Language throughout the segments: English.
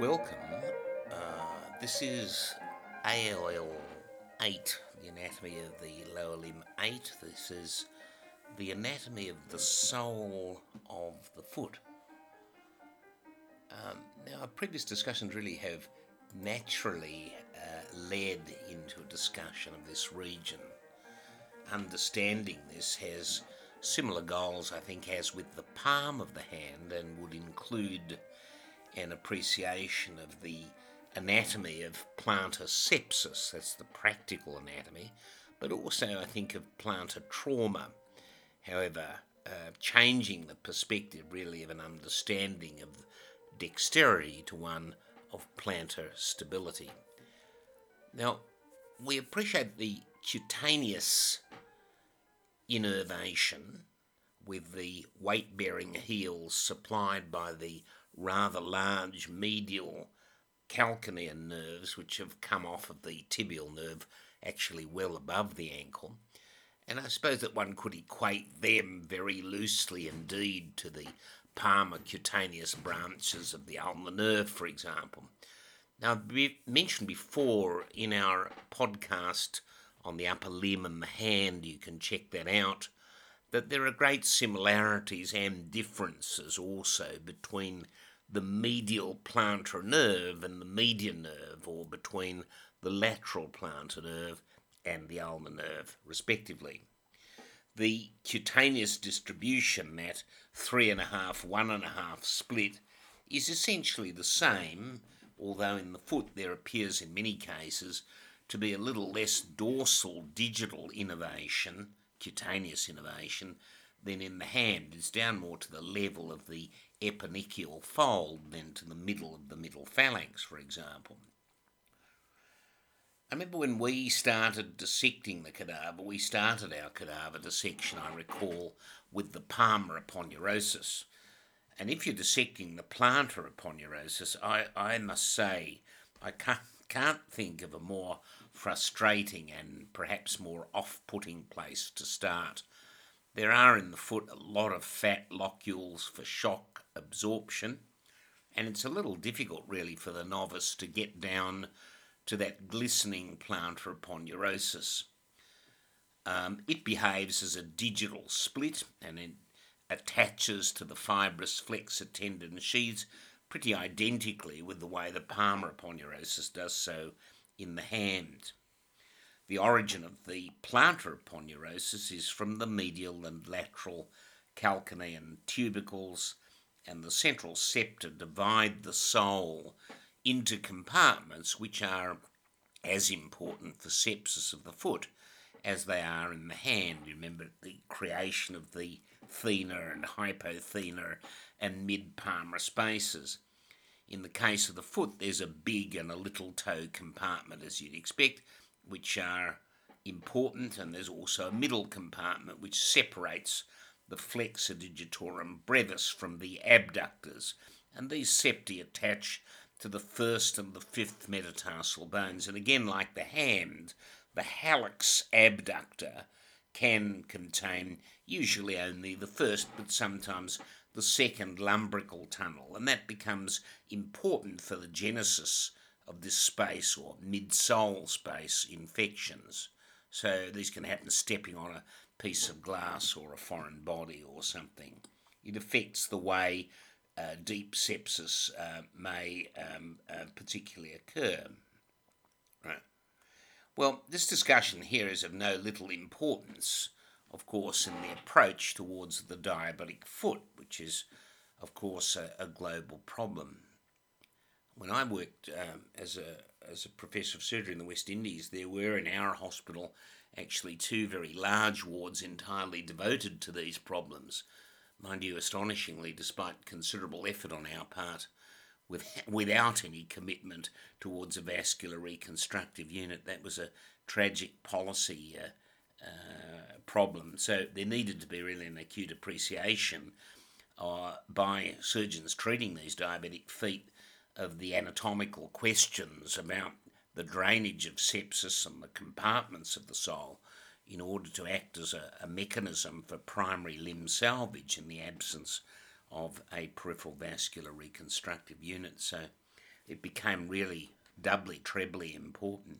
Welcome. Uh, this is ALL 8, the anatomy of the lower limb 8. This is the anatomy of the sole of the foot. Um, now, our previous discussions really have naturally uh, led into a discussion of this region. Understanding this has similar goals, I think, as with the palm of the hand and would include an appreciation of the anatomy of plantar sepsis, that's the practical anatomy, but also I think of plantar trauma. However, uh, changing the perspective really of an understanding of dexterity to one of plantar stability. Now, we appreciate the cutaneous innervation with the weight bearing heels supplied by the rather large medial calcaneal nerves, which have come off of the tibial nerve actually well above the ankle. And I suppose that one could equate them very loosely indeed to the palmar cutaneous branches of the ulnar nerve, for example. Now, we've mentioned before in our podcast on the upper limb and the hand, you can check that out, that there are great similarities and differences also between the medial plantar nerve and the median nerve, or between the lateral plantar nerve and the ulnar nerve, respectively. The cutaneous distribution, that three and a half, one and a half split, is essentially the same, although in the foot there appears in many cases to be a little less dorsal digital innervation, cutaneous innervation, than in the hand. It's down more to the level of the eponychial fold than to the middle of the middle phalanx, for example. I remember when we started dissecting the cadaver, we started our cadaver dissection, I recall, with the palmar aponeurosis. And if you're dissecting the plantar aponeurosis, I, I must say, I can't, can't think of a more frustrating and perhaps more off putting place to start. There are in the foot a lot of fat locules for shock absorption, and it's a little difficult really for the novice to get down to that glistening plantar aponeurosis. Um, it behaves as a digital split and it attaches to the fibrous flexor tendon sheaths pretty identically with the way the palmar aponeurosis does so in the hand. The origin of the plantar aponeurosis is from the medial and lateral calcanean tubercles, and the central septa divide the sole into compartments which are as important for sepsis of the foot as they are in the hand. Remember the creation of the thenar and hypothenar and mid palmar spaces. In the case of the foot, there's a big and a little toe compartment, as you'd expect, which are important, and there's also a middle compartment which separates the flexor digitorum brevis from the abductors, and these septi attach to the first and the fifth metatarsal bones. And again, like the hand, the hallux abductor can contain usually only the first, but sometimes the second lumbrical tunnel, and that becomes important for the genesis of this space or mid-sole space infections. So these can happen stepping on a piece of glass or a foreign body or something. It affects the way uh, deep sepsis uh, may um, uh, particularly occur. Right. Well, this discussion here is of no little importance, of course, in the approach towards the diabetic foot, which is, of course, a, a global problem when I worked um, as a as a professor of surgery in the West Indies, there were in our hospital actually two very large wards entirely devoted to these problems. Mind you, astonishingly, despite considerable effort on our part, with, without any commitment towards a vascular reconstructive unit, that was a tragic policy uh, uh, problem. So there needed to be really an acute appreciation uh, by surgeons treating these diabetic feet of the anatomical questions about the drainage of sepsis and the compartments of the sole in order to act as a, a mechanism for primary limb salvage in the absence of a peripheral vascular reconstructive unit. So it became really doubly, trebly important.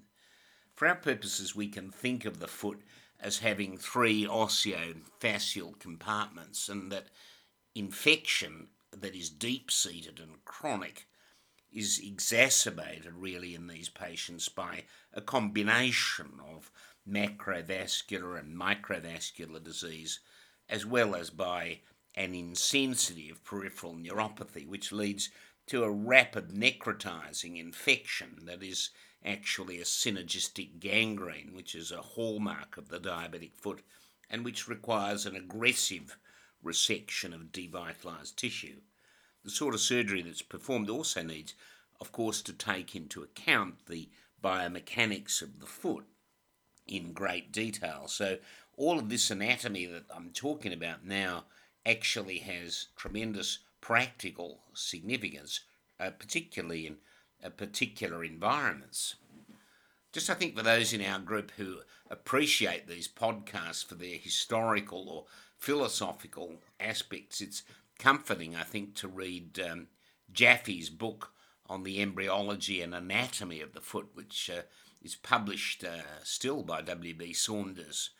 For our purposes, we can think of the foot as having three osteofascial compartments, and that infection that is deep seated and chronic is exacerbated really in these patients by a combination of macrovascular and microvascular disease, as well as by an insensitive peripheral neuropathy, which leads to a rapid necrotizing infection that is actually a synergistic gangrene, which is a hallmark of the diabetic foot and which requires an aggressive resection of devitalized tissue. The sort of surgery that's performed also needs, of course, to take into account the biomechanics of the foot in great detail. So, all of this anatomy that I'm talking about now actually has tremendous practical significance, uh, particularly in uh, particular environments. Just I think for those in our group who appreciate these podcasts for their historical or philosophical aspects, it's comforting, I think, to read um, Jaffe's book on the embryology and anatomy of the foot, which uh, is published uh, still by W.B. Saunders.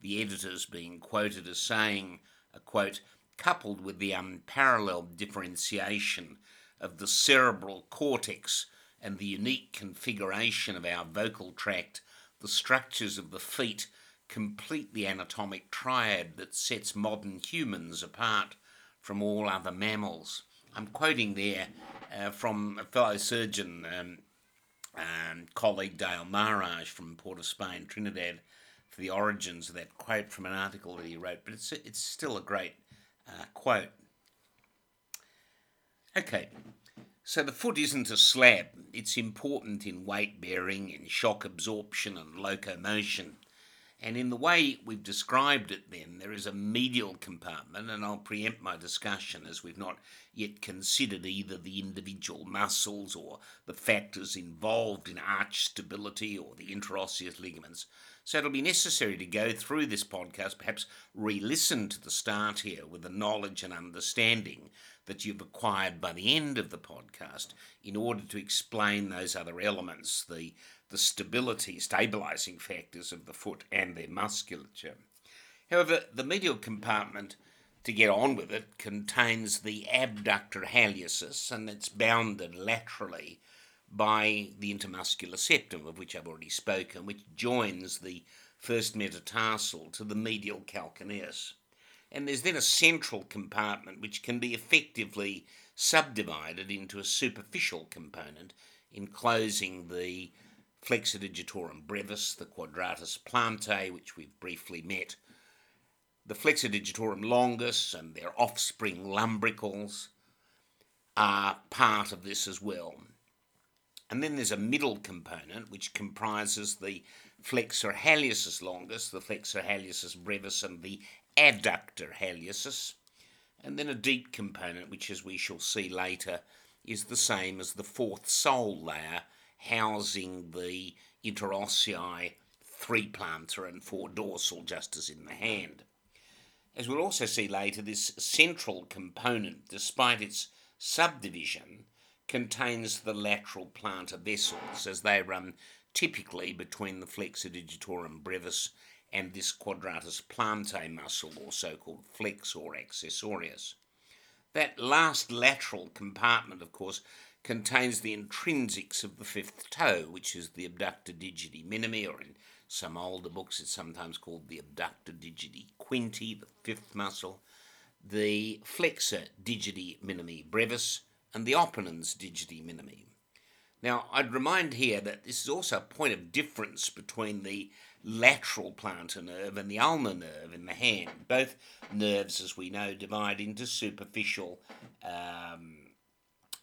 The editors being quoted as saying, a quote, coupled with the unparalleled differentiation of the cerebral cortex and the unique configuration of our vocal tract, the structures of the feet complete the anatomic triad that sets modern humans apart from all other mammals. I'm quoting there uh, from a fellow surgeon, um, um, colleague Dale Maraj from Port of Spain, Trinidad, for the origins of that quote from an article that he wrote, but it's, it's still a great uh, quote. Okay, so the foot isn't a slab. It's important in weight bearing, in shock absorption and locomotion. And in the way we've described it, then, there is a medial compartment, and I'll preempt my discussion as we've not yet considered either the individual muscles or the factors involved in arch stability or the interosseous ligaments. So it'll be necessary to go through this podcast, perhaps re listen to the start here with the knowledge and understanding that you've acquired by the end of the podcast in order to explain those other elements, the, the stability, stabilizing factors of the foot and their musculature. However, the medial compartment, to get on with it, contains the abductor hallucis and it's bounded laterally by the intermuscular septum, of which I've already spoken, which joins the first metatarsal to the medial calcaneus. And there's then a central compartment which can be effectively subdivided into a superficial component enclosing the flexor digitorum brevis, the quadratus plantae, which we've briefly met, the flexor digitorum longus and their offspring lumbricals are part of this as well. And then there's a middle component which comprises the flexor hallucis longus, the flexor hallucis brevis, and the adductor hallucis, and then a deep component, which, as we shall see later, is the same as the fourth sole layer, housing the interossei three plantar and four dorsal, just as in the hand. As we'll also see later, this central component, despite its subdivision, contains the lateral plantar vessels as they run typically between the flexor digitorum brevis and this quadratus plantae muscle, or so called flexor accessorius. That last lateral compartment, of course, contains the intrinsics of the fifth toe, which is the abductor digiti minimi, or in some older books it's sometimes called the abductor digiti quinti, the fifth muscle, the flexor digiti minimi brevis, and the opponens digiti minimi. Now, I'd remind here that this is also a point of difference between the lateral plantar nerve and the ulnar nerve in the hand. Both nerves, as we know, divide into superficial um,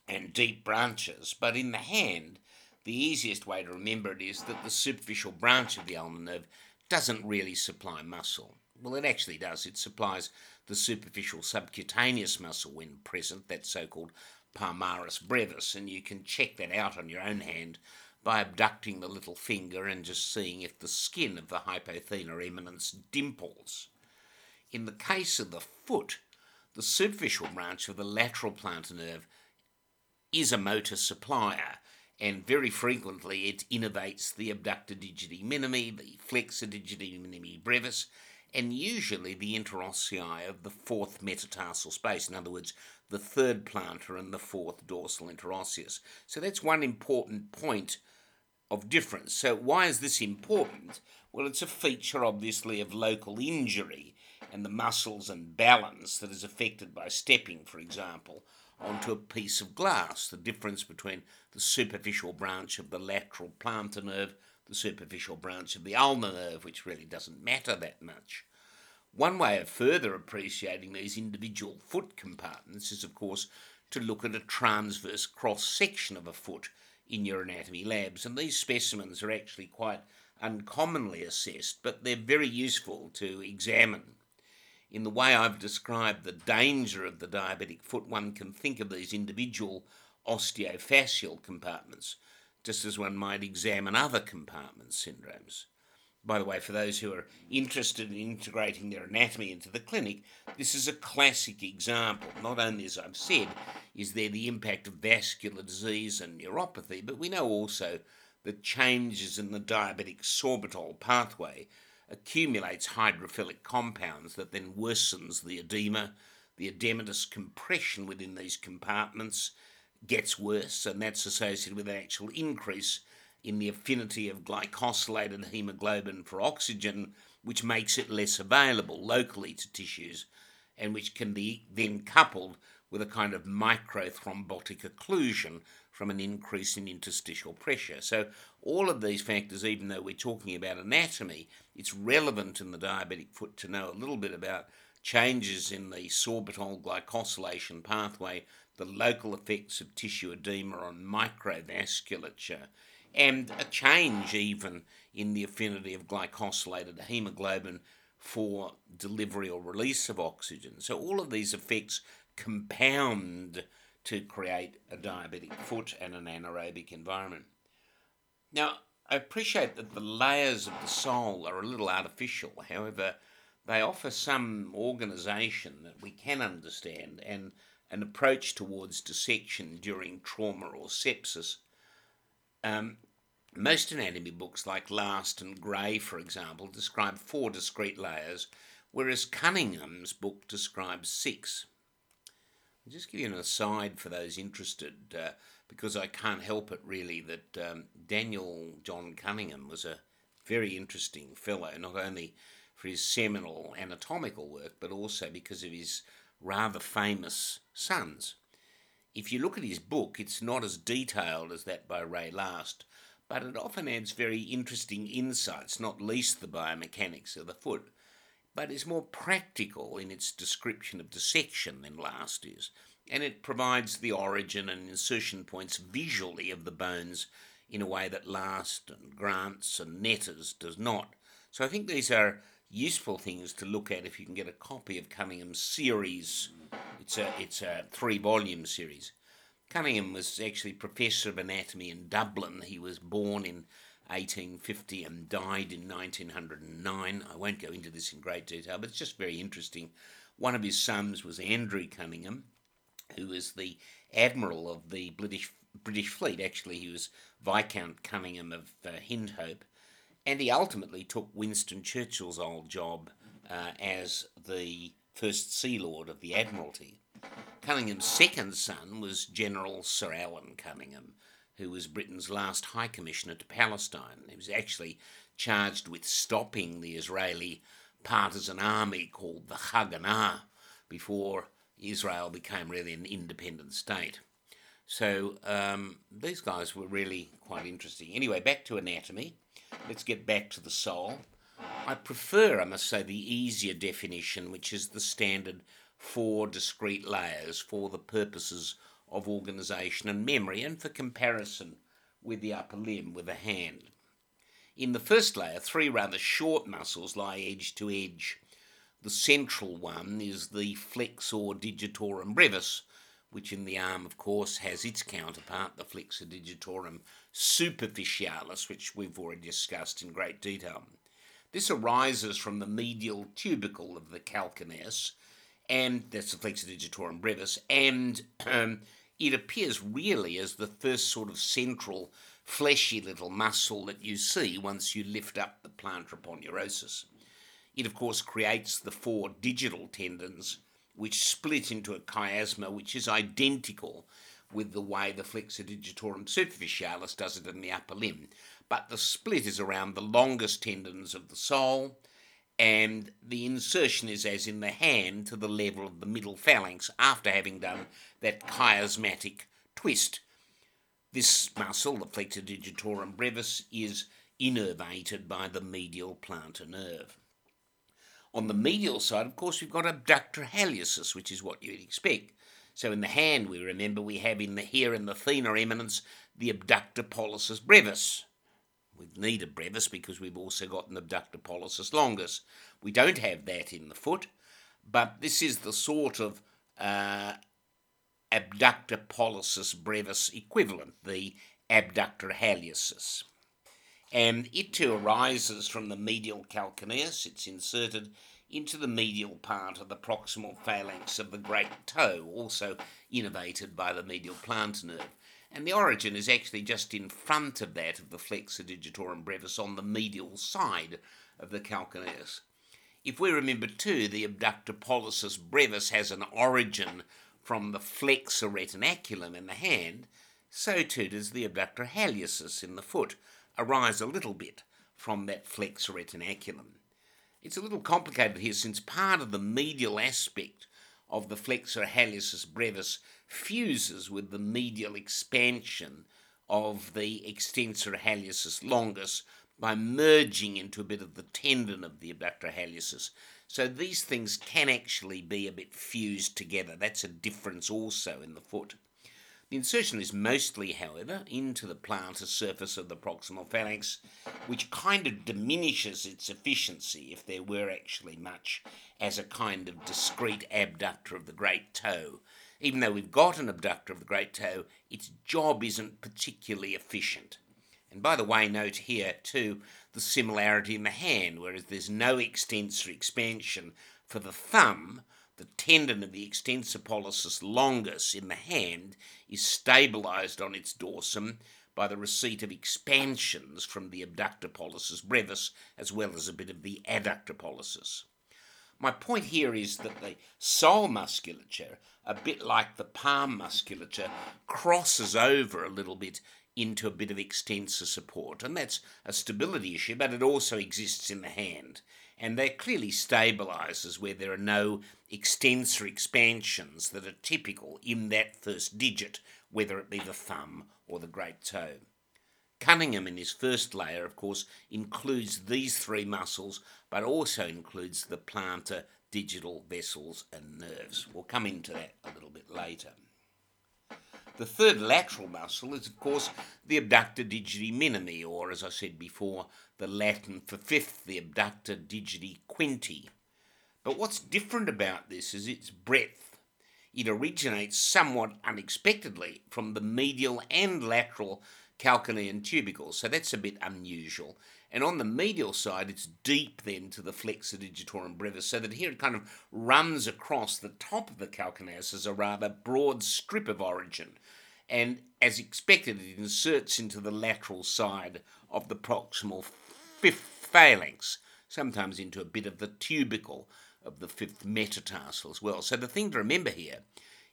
and deep branches, but in the hand, the easiest way to remember it is that the superficial branch of the ulnar nerve doesn't really supply muscle. Well, it actually does. It supplies the superficial subcutaneous muscle when present, that so called palmaris brevis, and you can check that out on your own hand by abducting the little finger and just seeing if the skin of the hypothenar eminence dimples. In the case of the foot, the superficial branch of the lateral plantar nerve is a motor supplier, and very frequently it innervates the abductor digiti minimi, the flexor digiti minimi brevis, and usually the interossei of the fourth metatarsal space, in other words, the third plantar and the fourth dorsal interosseous. So that's one important point of difference. So why is this important? Well, it's a feature obviously of local injury and the muscles and balance that is affected by stepping, for example, onto a piece of glass. The difference between the superficial branch of the lateral plantar nerve, the superficial branch of the ulnar nerve, which really doesn't matter that much. One way of further appreciating these individual foot compartments is, of course, to look at a transverse cross section of a foot in your anatomy labs, and these specimens are actually quite uncommonly assessed, but they're very useful to examine. In the way I've described the danger of the diabetic foot, one can think of these individual osteofascial compartments, just as one might examine other compartment syndromes. By the way, for those who are interested in integrating their anatomy into the clinic, this is a classic example. Not only, as I've said, is there the impact of vascular disease and neuropathy, but we know also that changes in the diabetic sorbitol pathway accumulates hydrophilic compounds that then worsens the edema. The edematous compression within these compartments gets worse, and that's associated with an actual increase in the affinity of glycosylated hemoglobin for oxygen, which makes it less available locally to tissues, and which can be then coupled with a kind of microthrombotic occlusion from an increase in interstitial pressure. So, all of these factors, even though we're talking about anatomy, it's relevant in the diabetic foot to know a little bit about changes in the sorbitol glycosylation pathway, the local effects of tissue edema on microvasculature, and a change even in the affinity of glycosylated hemoglobin for delivery or release of oxygen. So, all of these effects compound to create a diabetic foot and an anaerobic environment. Now, I appreciate that the layers of the sole are a little artificial, however, they offer some organisation that we can understand and an approach towards dissection during trauma or sepsis. Um, most anatomy books, like Last and Gray, for example, describe four discrete layers, whereas Cunningham's book describes six. Just give you an aside for those interested, uh, because I can't help it really that um, Daniel John Cunningham was a very interesting fellow, not only for his seminal anatomical work, but also because of his rather famous sons. If you look at his book, it's not as detailed as that by Ray Last, but it often adds very interesting insights, not least the biomechanics of the foot but is more practical in its description of dissection than last is, and it provides the origin and insertion points visually of the bones in a way that last and Grant's and Netter's does not. So I think these are useful things to look at if you can get a copy of Cunningham's series. It's a it's a three volume series. Cunningham was actually professor of anatomy in Dublin. He was born in 1850 and died in 1909. I won't go into this in great detail, but it's just very interesting. One of his sons was Andrew Cunningham, who was the admiral of the British British fleet. Actually, he was Viscount Cunningham of uh, Hyndhope, and he ultimately took Winston Churchill's old job uh, as the first Sea Lord of the Admiralty. Cunningham's second son was General Sir Alan Cunningham, who was Britain's last High Commissioner to Palestine. He was actually charged with stopping the Israeli partisan army called the Haganah before Israel became really an independent state. So um, these guys were really quite interesting. Anyway, back to anatomy. Let's get back to the sole. I prefer, I must say, the easier definition, which is the standard four discrete layers for the purposes of organisation and memory, and for comparison with the upper limb with the hand. In the first layer, three rather short muscles lie edge to edge. The central one is the flexor digitorum brevis, which in the arm, of course, has its counterpart, the flexor digitorum superficialis, which we've already discussed in great detail. This arises from the medial tubercle of the calcaneus, and that's the flexor digitorum brevis, and um, it appears really as the first sort of central fleshy little muscle that you see once you lift up the plantar aponeurosis. It, of course, creates the four digital tendons which split into a chiasma which is identical with the way the flexor digitorum superficialis does it in the upper limb. But the split is around the longest tendons of the sole, and the insertion is as in the hand to the level of the middle phalanx after having done that chiasmatic twist. This muscle, the flexor digitorum brevis, is innervated by the medial plantar nerve. On the medial side, of course, we've got abductor hallucis, which is what you'd expect. So in the hand, we remember we have in the here in the thenar eminence the abductor pollicis brevis. We need a brevis because we've also got an abductor pollicis longus. We don't have that in the foot, but this is the sort of uh, abductor pollicis brevis equivalent, the abductor hallucis and it too arises from the medial calcaneus. It's inserted into the medial part of the proximal phalanx of the great toe, also innervated by the medial plantar nerve. And the origin is actually just in front of that of the flexor digitorum brevis on the medial side of the calcaneus. If we remember too, the abductor pollicis brevis has an origin from the flexor retinaculum in the hand, so too does the abductor hallucis in the foot, arise a little bit from that flexor retinaculum. It's a little complicated here since part of the medial aspect of the flexor hallucis brevis fuses with the medial expansion of the extensor hallucis longus by merging into a bit of the tendon of the abductor hallucis. So these things can actually be a bit fused together. That's a difference also in the foot. The insertion is mostly, however, into the plantar surface of the proximal phalanx, which kind of diminishes its efficiency, if there were actually much, as a kind of discrete abductor of the great toe. Even though we've got an abductor of the great toe, its job isn't particularly efficient. And by the way, note here too the similarity in the hand, whereas there's no extensor expansion for the thumb, the tendon of the extensor pollicis longus in the hand is stabilized on its dorsum by the receipt of expansions from the abductor pollicis brevis as well as a bit of the adductor pollicis. My point here is that the sole musculature, a bit like the palm musculature, crosses over a little bit into a bit of extensor support, and that's a stability issue, but it also exists in the hand and that clearly stabilises where there are no extensor expansions that are typical in that first digit, whether it be the thumb or the great toe. Cunningham, in his first layer, of course, includes these three muscles, but also includes the plantar, digital vessels, and nerves. We'll come into that a little bit later. The third lateral muscle is, of course, the abductor digiti minimi, or as I said before, the Latin for fifth, the abductor digiti quinti. But what's different about this is its breadth. It originates somewhat unexpectedly from the medial and lateral calcanean tubercles, so that's a bit unusual. And on the medial side, it's deep then to the flexor digitorum brevis, so that here it kind of runs across the top of the calcaneus as a rather broad strip of origin. And as expected, it inserts into the lateral side of the proximal fifth phalanx, sometimes into a bit of the tubercle of the fifth metatarsal as well. So the thing to remember here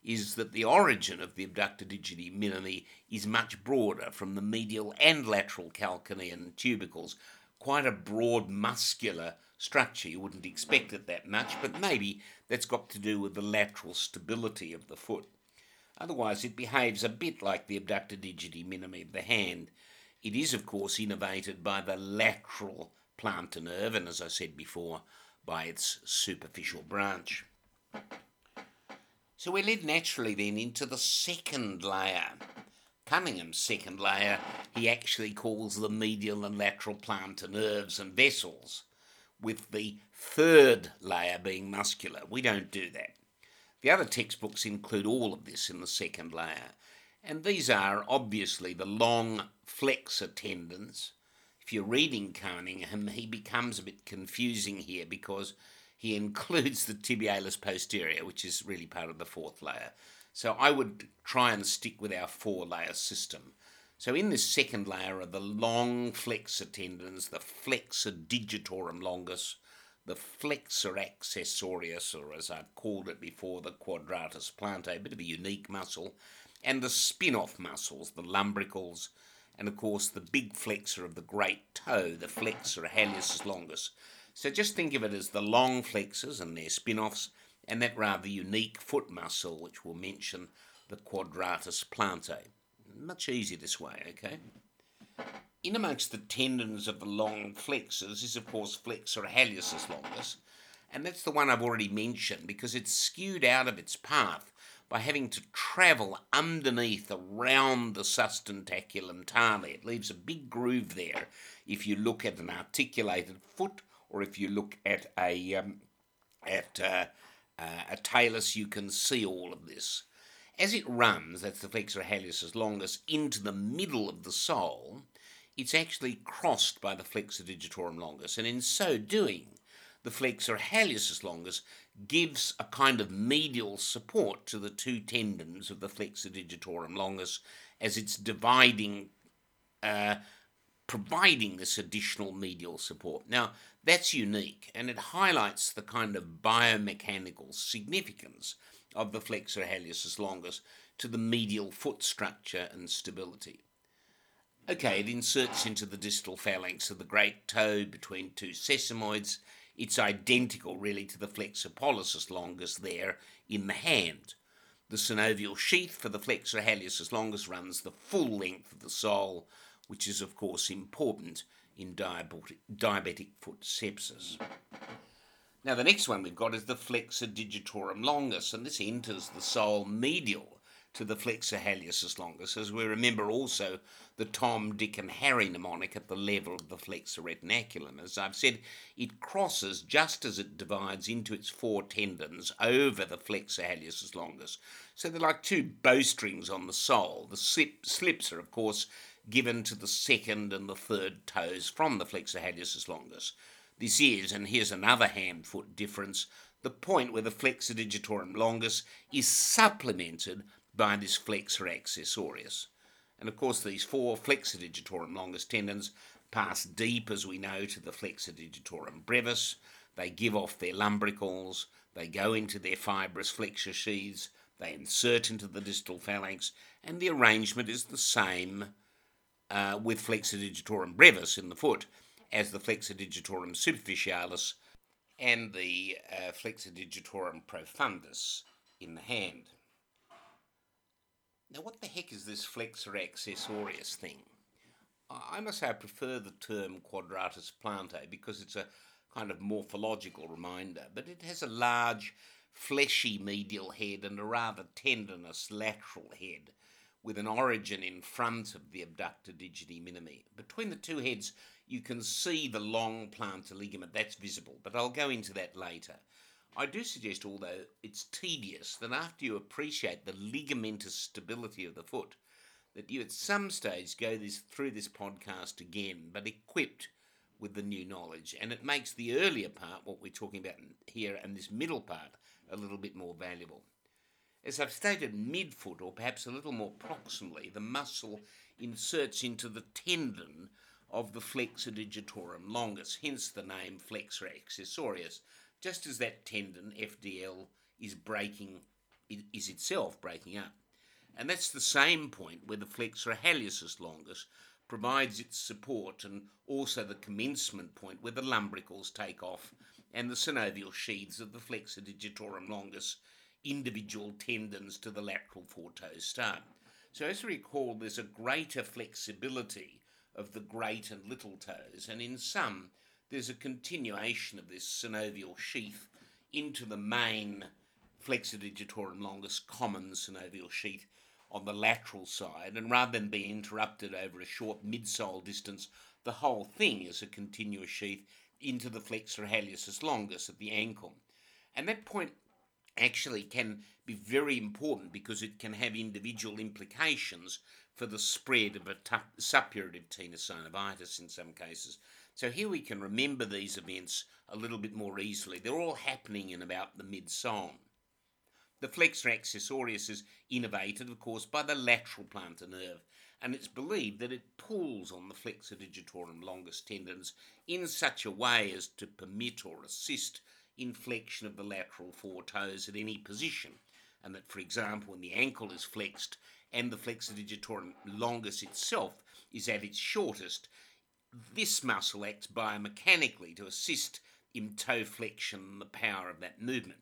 is that the origin of the abductor digiti minimi is much broader from the medial and lateral calcanean tubercles. Quite a broad muscular structure. You wouldn't expect it that much, but maybe that's got to do with the lateral stability of the foot. Otherwise, it behaves a bit like the abductor digiti minimi of the hand. It is, of course, innervated by the lateral plantar nerve, and as I said before, by its superficial branch. So we led naturally then into the second layer. Cunningham's second layer, he actually calls the medial and lateral plantar nerves and vessels, with the third layer being muscular. We don't do that. The other textbooks include all of this in the second layer, and these are obviously the long flexor tendons. If you're reading Cunningham, he becomes a bit confusing here because he includes the tibialis posterior, which is really part of the fourth layer. So I would try and stick with our four layer system. So in this second layer are the long flexor tendons, the flexor digitorum longus, the flexor accessorius, or as I've called it before, the quadratus plantae, a bit of a unique muscle, and the spin-off muscles, the lumbricals, and of course the big flexor of the great toe, the flexor hallucis longus. So just think of it as the long flexors and their spin-offs, and that rather unique foot muscle, which we'll mention, the quadratus plantae. Much easier this way, okay? In amongst the tendons of the long flexors is, of course, flexor hallucis longus, and that's the one I've already mentioned because it's skewed out of its path by having to travel underneath around the sustentaculum tali. It leaves a big groove there if you look at an articulated foot or if you look at a um, at uh, uh, a talus, you can see all of this. As it runs, that's the flexor hallucis longus, into the middle of the sole, it's actually crossed by the flexor digitorum longus, and in so doing, the flexor hallucis longus gives a kind of medial support to the two tendons of the flexor digitorum longus as it's dividing, uh, providing this additional medial support. Now, that's unique and it highlights the kind of biomechanical significance of the flexor hallucis longus to the medial foot structure and stability. Okay, it inserts into the distal phalanx of the great toe between two sesamoids. It's identical, really, to the flexor pollicis longus there in the hand. The synovial sheath for the flexor hallucis longus runs the full length of the sole, which is, of course, important in diabetic, foot sepsis. Now, the next one we've got is the flexor digitorum longus, and this enters the sole medial to the flexor hallucis longus, as we remember also the Tom, Dick, and Harry mnemonic at the level of the flexor retinaculum. As I've said, it crosses just as it divides into its four tendons over the flexor hallucis longus. So they're like two bowstrings on the sole. The slip, slips are, of course, given to the second and the third toes from the flexor hallucis longus. This is, and here's another hand foot difference, the point where the flexor digitorum longus is supplemented by this flexor accessorius. And of course, these four flexor digitorum longus tendons pass deep, as we know, to the flexor digitorum brevis. They give off their lumbricals, they go into their fibrous flexor sheaths, they insert into the distal phalanx, and the arrangement is the same uh, with flexor digitorum brevis in the foot as the flexor digitorum superficialis and the uh, flexor digitorum profundus in the hand. Now, what the heck is this flexor accessorius thing? I must say I prefer the term quadratus plantae because it's a kind of morphological reminder, but it has a large, fleshy medial head and a rather tendinous lateral head with an origin in front of the abductor digiti minimi. Between the two heads, you can see the long plantar ligament, that's visible, but I'll go into that later. I do suggest, although it's tedious, that after you appreciate the ligamentous stability of the foot, that you at some stage go this through this podcast again, but equipped with the new knowledge. And it makes the earlier part, what we're talking about here, and this middle part, a little bit more valuable. As I've stated, midfoot, or perhaps a little more proximally, the muscle inserts into the tendon of the flexor digitorum longus, hence the name flexor accessorius just as that tendon, FDL, is breaking, is itself breaking up. And that's the same point where the flexor hallucis longus provides its support and also the commencement point where the lumbricals take off and the synovial sheaths of the flexor digitorum longus individual tendons to the lateral four toes start. So as we recall, there's a greater flexibility of the great and little toes, and in some, there's a continuation of this synovial sheath into the main flexor digitorum longus common synovial sheath on the lateral side, and rather than being interrupted over a short midsole distance, the whole thing is a continuous sheath into the flexor hallucis longus at the ankle. And that point actually can be very important because it can have individual implications for the spread of a t- suppurative tenosynovitis in some cases. So here we can remember these events a little bit more easily. They're all happening in about the mid-sole. The flexor accessorius is innervated, of course, by the lateral plantar nerve, and it's believed that it pulls on the flexor digitorum longus tendons in such a way as to permit or assist in flexion of the lateral four toes at any position, and that, for example, when the ankle is flexed and the flexor digitorum longus itself is at its shortest, this muscle acts biomechanically to assist in toe flexion and the power of that movement.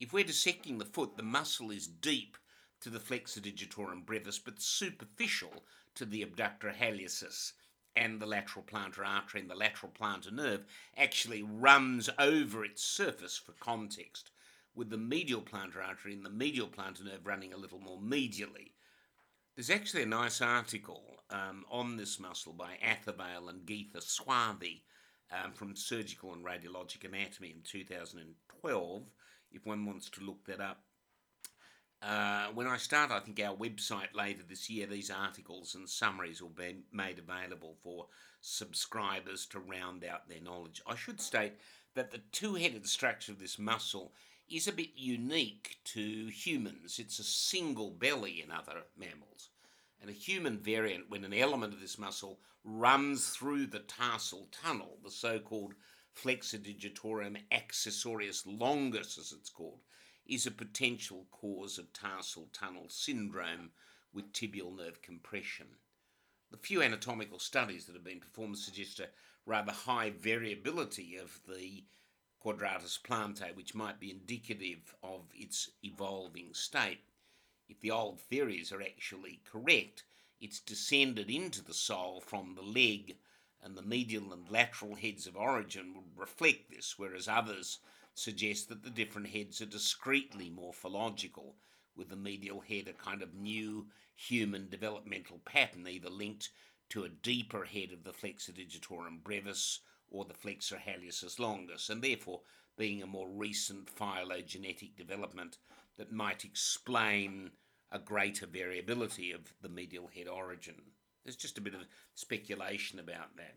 If we're dissecting the foot, the muscle is deep to the flexor digitorum brevis, but superficial to the abductor hallucis and the lateral plantar artery and the lateral plantar nerve actually runs over its surface for context, with the medial plantar artery and the medial plantar nerve running a little more medially. There's actually a nice article um, on this muscle by Athervale and Geetha Swathi um, from Surgical and Radiologic Anatomy in 2012 if one wants to look that up. Uh, when I start, I think our website later this year, these articles and summaries will be made available for subscribers to round out their knowledge. I should state that the two headed structure of this muscle is a bit unique to humans. It's a single belly in other mammals. And a human variant, when an element of this muscle runs through the tarsal tunnel, the so called flexor digitorum accessorius longus, as it's called, is a potential cause of tarsal tunnel syndrome with tibial nerve compression. The few anatomical studies that have been performed suggest a rather high variability of the quadratus plantae, which might be indicative of its evolving state. If the old theories are actually correct, it's descended into the sole from the leg and the medial and lateral heads of origin would reflect this, whereas others suggest that the different heads are discretely morphological, with the medial head a kind of new human developmental pattern, either linked to a deeper head of the flexor digitorum brevis or the flexor hallucis longus, and therefore being a more recent phylogenetic development that might explain a greater variability of the medial head origin. There's just a bit of speculation about that.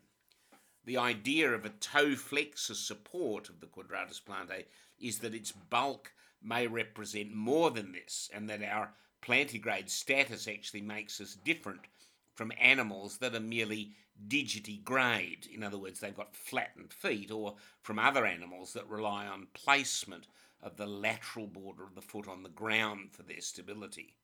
The idea of a toe flexor support of the quadratus plantae is that its bulk may represent more than this, and that our plantigrade status actually makes us different from animals that are merely digitigrade. In other words, they've got flattened feet, or from other animals that rely on placement of the lateral border of the foot on the ground for their stability.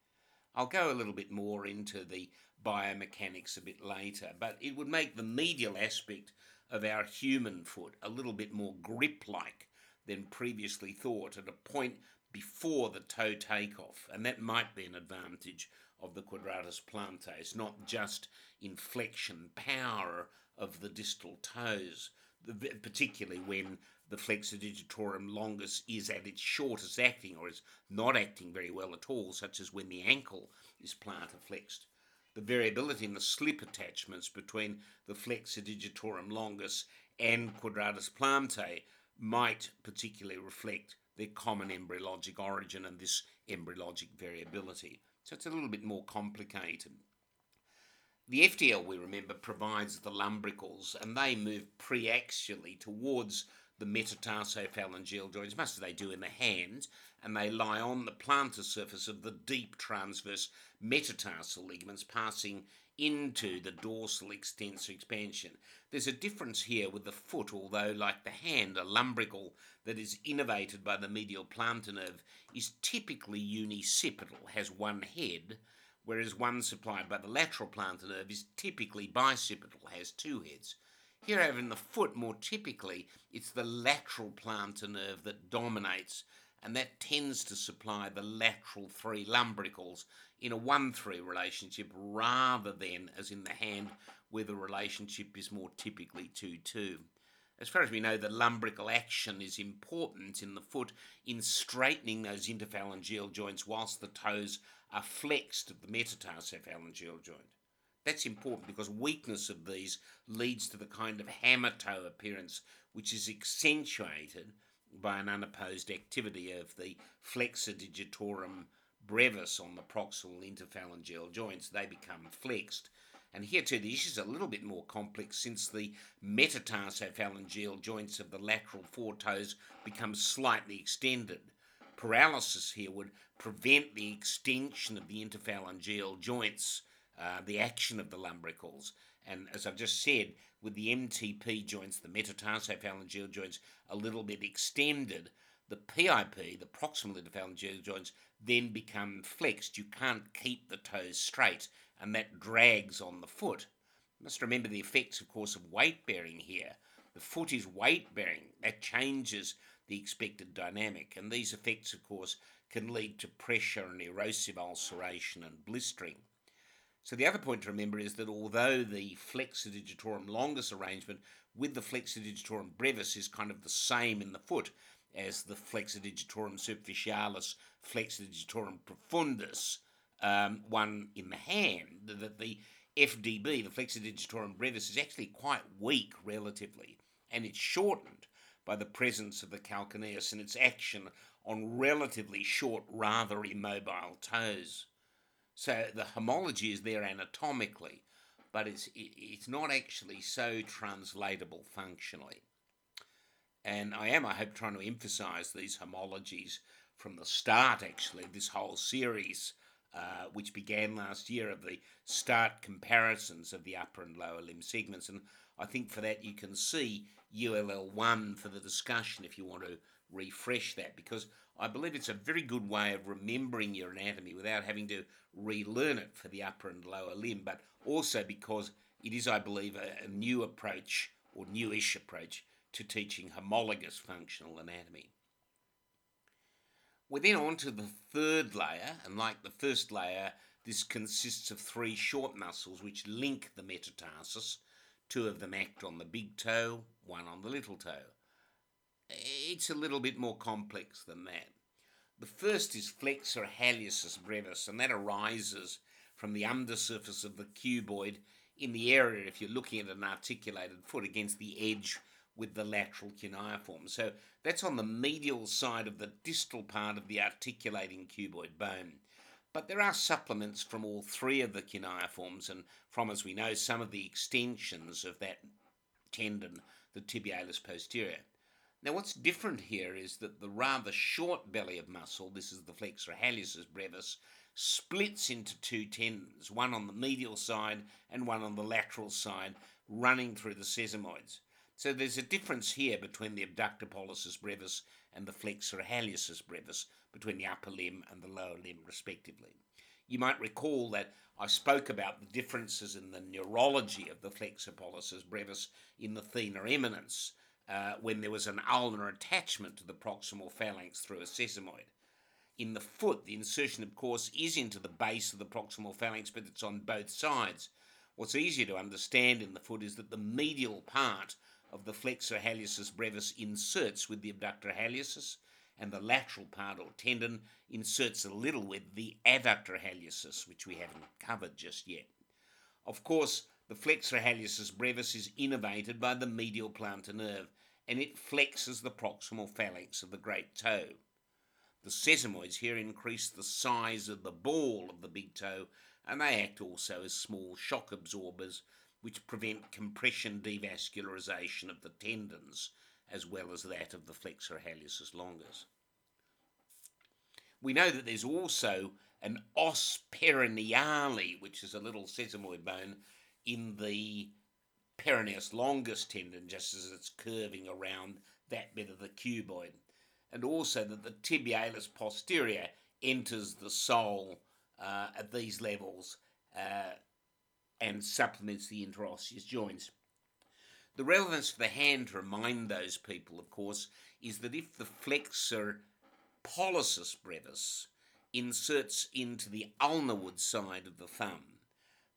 I'll go a little bit more into the biomechanics a bit later, but it would make the medial aspect of our human foot a little bit more grip like than previously thought at a point before the toe takeoff, and that might be an advantage of the quadratus plantae, It's not just inflection power of the distal toes, particularly when the flexor digitorum longus is at its shortest acting or is not acting very well at all, such as when the ankle is plantar flexed. The variability in the slip attachments between the flexor digitorum longus and quadratus plantae might particularly reflect their common embryologic origin and this embryologic variability. So it's a little bit more complicated. The FDL, we remember, provides the lumbricals and they move preaxially towards the metatarsophalangeal joints, much as they do in the hands, and they lie on the plantar surface of the deep transverse metatarsal ligaments passing into the dorsal extensor expansion. There's a difference here with the foot, although, like the hand, a lumbrical that is innervated by the medial plantar nerve is typically unicipitally, has one head, whereas one supplied by the lateral plantar nerve is typically bicipital, has two heads. Here, over in the foot, more typically, it's the lateral plantar nerve that dominates, and that tends to supply the lateral three lumbricals in a 1 3 relationship rather than, as in the hand, where the relationship is more typically 2 2. As far as we know, the lumbrical action is important in the foot in straightening those interphalangeal joints whilst the toes are flexed at the metatarsophalangeal joint. That's important because weakness of these leads to the kind of hammer toe appearance which is accentuated by an unopposed activity of the flexor digitorum brevis on the proximal interphalangeal joints. They become flexed. And here too, the issue is a little bit more complex since the metatarsophalangeal joints of the lateral four toes become slightly extended. paralysis here would prevent the extension of the interphalangeal joints, uh, the action of the lumbricals. And as I've just said, with the MTP joints, the metatarsophalangeal joints, a little bit extended, the PIP, the proximal interphalangeal joints, then become flexed. You can't keep the toes straight, and that drags on the foot. You must remember the effects, of course, of weight bearing here. The foot is weight bearing. That changes the expected dynamic. And these effects, of course, can lead to pressure and erosive ulceration and blistering. So the other point to remember is that although the flexor digitorum longus arrangement with the flexor digitorum brevis is kind of the same in the foot as the flexor digitorum superficialis, flexor digitorum profundus, um, one in the hand, that the FDB, the flexor digitorum brevis, is actually quite weak relatively, and it's shortened by the presence of the calcaneus and its action on relatively short, rather immobile toes. So the homology is there anatomically, but it's, it's not actually so translatable functionally. And I am, I hope, trying to emphasize these homologies from the start, actually, this whole series, uh, which began last year, of the start comparisons of the upper and lower limb segments. And I think for that you can see ULL1 for the discussion if you want to refresh that, because I believe it's a very good way of remembering your anatomy without having to relearn it for the upper and lower limb, but also because it is, I believe, a, a new approach or newish approach to teaching homologous functional anatomy. We're then on to the third layer, and like the first layer, this consists of three short muscles which link the metatarsus. Two of them act on the big toe, one on the little toe. It's a little bit more complex than that. The first is flexor hallucis brevis, and that arises from the undersurface of the cuboid in the area, if you're looking at an articulated foot, against the edge with the lateral cuneiform. So that's on the medial side of the distal part of the articulating cuboid bone. But there are supplements from all three of the cuneiforms and from, as we know, some of the extensions of that tendon, the tibialis posterior. Now, what's different here is that the rather short belly of muscle, this is the flexor hallucis brevis, splits into two tendons, one on the medial side and one on the lateral side, running through the sesamoids. So there's a difference here between the abductor pollicis brevis and the flexor hallucis brevis, between the upper limb and the lower limb, respectively. You might recall that I spoke about the differences in the neurology of the flexor pollicis brevis in the thenar eminence uh, when there was an ulnar attachment to the proximal phalanx through a sesamoid. In the foot, the insertion, of course, is into the base of the proximal phalanx, but it's on both sides. What's easier to understand in the foot is that the medial part of the flexor hallucis brevis inserts with the abductor hallucis, and the lateral part or tendon inserts a little with the adductor hallucis, which we haven't covered just yet. Of course, the flexor hallucis brevis is innervated by the medial plantar nerve, and it flexes the proximal phalanx of the great toe. The sesamoids here increase the size of the ball of the big toe, and they act also as small shock absorbers which prevent compression devascularization of the tendons as well as that of the flexor hallucis longus. We know that there's also an os peroneale, which is a little sesamoid bone in the peroneus longus tendon, just as it's curving around that bit of the cuboid, and also that the tibialis posterior enters the sole uh, at these levels uh, and supplements the interosseous joints. The relevance for the hand to remind those people, of course, is that if the flexor pollicis brevis inserts into the ulnar side of the thumb,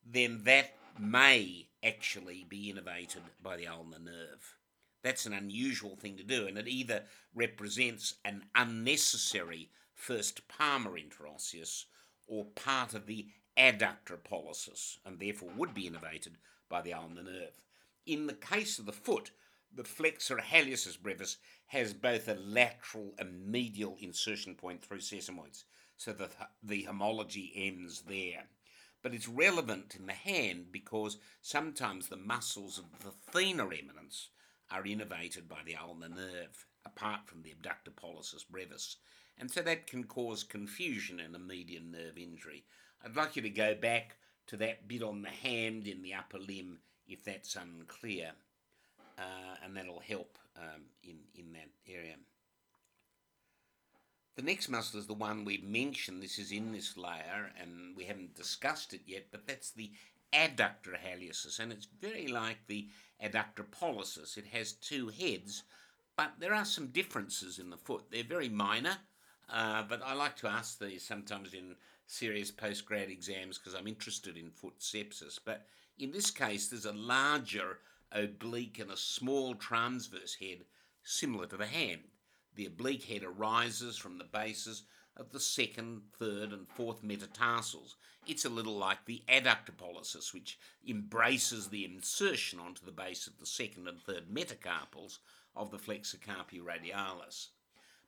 then that may actually be innervated by the ulnar nerve. That's an unusual thing to do, and it either represents an unnecessary first palmar interosseous or part of the adductor pollicis and therefore would be innervated by the ulnar nerve. In the case of the foot, the flexor hallucis brevis has both a lateral and medial insertion point through sesamoids, so that the homology ends there. But it's relevant in the hand because sometimes the muscles of the thenar eminence are innervated by the ulnar nerve, apart from the abductor pollicis brevis. and so that can cause confusion in a median nerve injury. I'd like you to go back to that bit on the hand in the upper limb if that's unclear, uh, and that'll help um, in, in that area. The next muscle is the one we've mentioned. This is in this layer, and we haven't discussed it yet, but that's the adductor hallucis, and it's very like the adductor pollicis. It has two heads, but there are some differences in the foot. They're very minor, uh, but I like to ask these sometimes in serious postgrad exams because I'm interested in foot sepsis. But in this case, there's a larger oblique and a small transverse head similar to the hand. The oblique head arises from the bases of the second, third, and fourth metatarsals. It's a little like the adductor pollicis, which embraces the insertion onto the base of the second and third metacarpals of the flexor carpi radialis.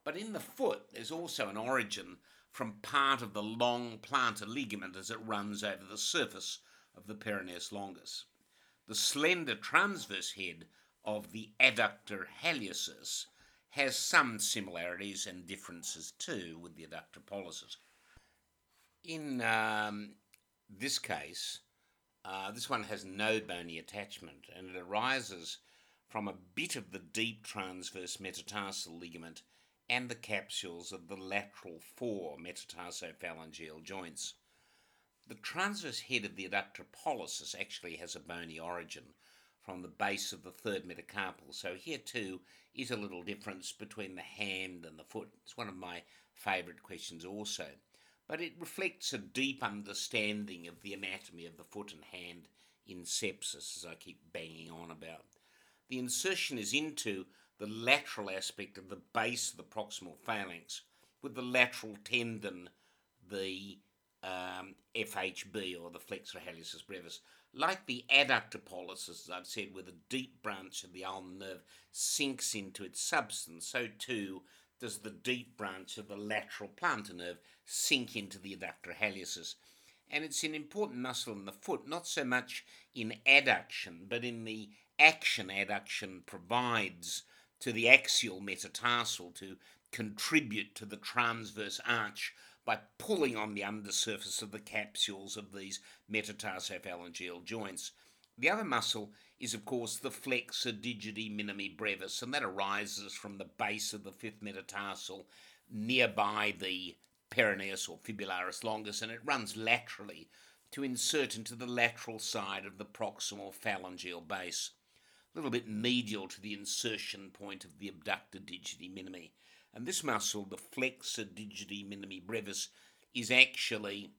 But in the foot, there's also an origin from part of the long plantar ligament as it runs over the surface of the peroneus longus. The slender transverse head of the adductor hallucis has some similarities and differences too with the adductor pollicis. In um, this case, uh, this one has no bony attachment and it arises from a bit of the deep transverse metatarsal ligament and the capsules of the lateral four metatarsophalangeal joints. The transverse head of the adductor pollicis actually has a bony origin from the base of the third metacarpal. So here too is a little difference between the hand and the foot. It's one of my favourite questions also. But it reflects a deep understanding of the anatomy of the foot and hand in sepsis, as I keep banging on about. The insertion is into the lateral aspect of the base of the proximal phalanx, with the lateral tendon, the um, FHB or the flexor hallucis brevis, like the adductor pollicis, as I've said, where the deep branch of the ulnar nerve sinks into its substance, so too does the deep branch of the lateral plantar nerve sink into the adductor hallucis. And it's an important muscle in the foot, not so much in adduction, but in the action adduction provides to the axial metatarsal to contribute to the transverse arch by pulling on the undersurface of the capsules of these metatarsophalangeal joints. The other muscle is, of course, the flexor digiti minimi brevis, and that arises from the base of the fifth metatarsal nearby the peroneus or fibularis longus, and it runs laterally to insert into the lateral side of the proximal phalangeal base, a little bit medial to the insertion point of the abductor digiti minimi. And this muscle, the flexor digiti minimi brevis, is actually,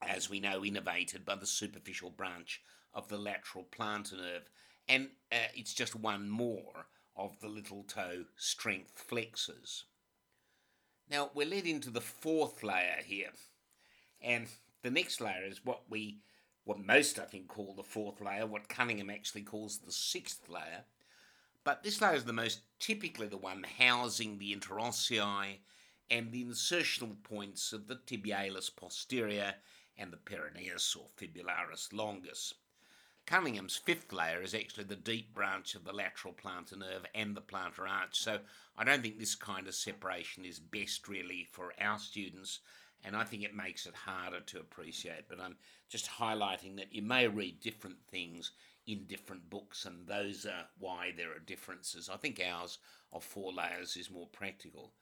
as we know, innervated by the superficial branch of the lateral plantar nerve. And uh, it's just one more of the little toe strength flexors. Now we're led into the fourth layer here. And the next layer is what we, what most I think call the fourth layer, what Cunningham actually calls the sixth layer. But this layer is the most typically the one housing the interossei and the insertional points of the tibialis posterior and the peroneus or fibularis longus. Cunningham's fifth layer is actually the deep branch of the lateral plantar nerve and the plantar arch, so I don't think this kind of separation is best really for our students, and I think it makes it harder to appreciate. But I'm just highlighting that you may read different things in different books, and those are why there are differences. I think ours of four layers is more practical.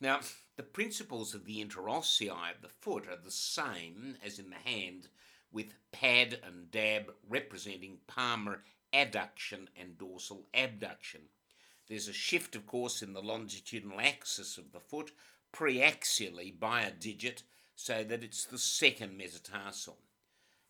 Now, the principles of the interossei of the foot are the same as in the hand, with pad and dab representing palmar adduction and dorsal abduction. There's a shift, of course, in the longitudinal axis of the foot, preaxially by a digit, so that it's the second metatarsal.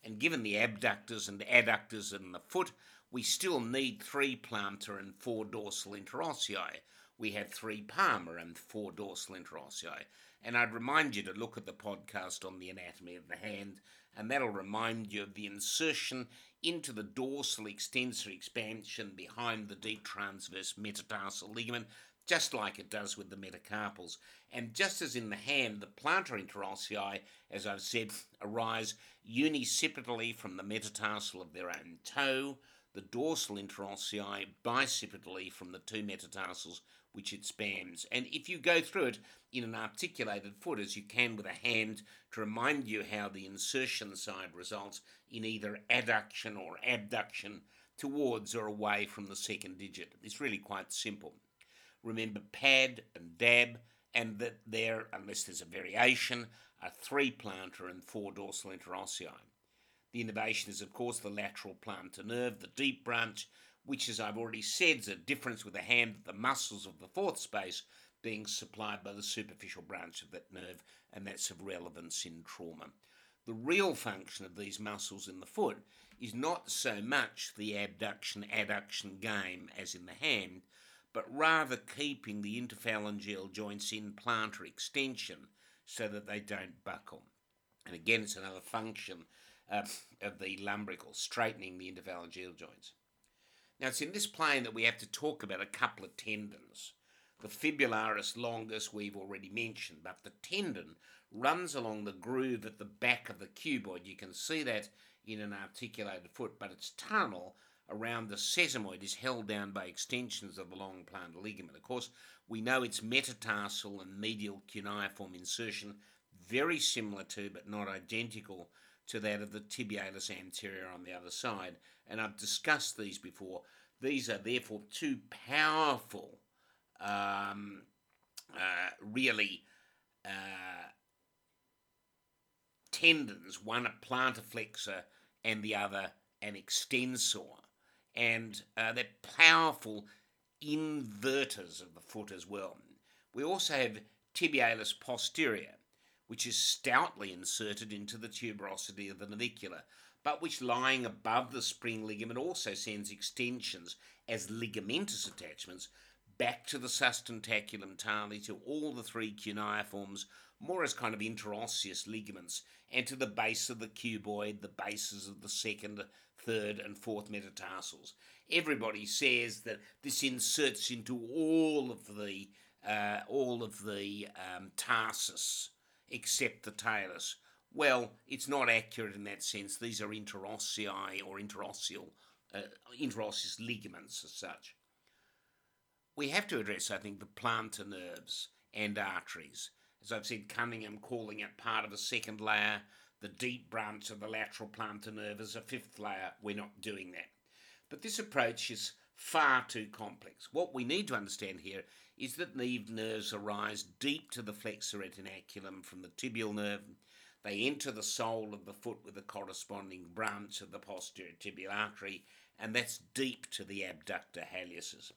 And given the abductors and adductors in the foot, we still need three plantar and four dorsal interossei. We have three palmar and four dorsal interossei. And I'd remind you to look at the podcast on the anatomy of the hand, and that'll remind you of the insertion into the dorsal extensor expansion behind the deep transverse metatarsal ligament just like it does with the metacarpals. And just as in the hand, the plantar interossei, as I've said, arise unicipitally from the metatarsal of their own toe, the dorsal interossei bicipitally from the two metatarsals which it spans. And if you go through it in an articulated foot, as you can with a hand, to remind you how the insertion side results in either adduction or abduction towards or away from the second digit. It's really quite simple. Remember pad and dab, and that there, unless there's a variation, are three plantar and four dorsal interossei. The innervation is, of course, the lateral plantar nerve, the deep branch, which, as I've already said, is a difference with the hand that the muscles of the fourth space being supplied by the superficial branch of that nerve, and that's of relevance in trauma. The real function of these muscles in the foot is not so much the abduction adduction game as in the hand, but rather keeping the interphalangeal joints in plantar extension so that they don't buckle. And again, it's another function uh, of the lumbrical, straightening the interphalangeal joints. Now, it's in this plane that we have to talk about a couple of tendons. The fibularis longus we've already mentioned, but the tendon runs along the groove at the back of the cuboid. You can see that in an articulated foot, but its tunnel around the sesamoid is held down by extensions of the long plantar ligament. Of course, we know it's metatarsal and medial cuneiform insertion, very similar to but not identical to that of the tibialis anterior on the other side. And I've discussed these before. These are therefore two powerful, um, uh, really, uh, tendons, one a plantar flexor and the other an extensor. And uh, they're powerful inverters of the foot as well. We also have tibialis posterior, which is stoutly inserted into the tuberosity of the navicular, but which lying above the spring ligament also sends extensions as ligamentous attachments back to the sustentaculum tali to all the three cuneiforms, more as kind of interosseous ligaments, and to the base of the cuboid, the bases of the second, third, and fourth metatarsals. Everybody says that this inserts into all of the uh, all of the um, tarsus except the talus. Well, it's not accurate in that sense. These are interossei or interosseal, uh, interosseous ligaments as such. We have to address, I think, the plantar nerves and arteries. As I've said, Cunningham calling it part of a second layer, the deep branch of the lateral plantar nerve as a fifth layer. We're not doing that. But this approach is far too complex. What we need to understand here is that these nerves arise deep to the flexor retinaculum from the tibial nerve. They enter the sole of the foot with a corresponding branch of the posterior tibial artery, and that's deep to the abductor hallucis.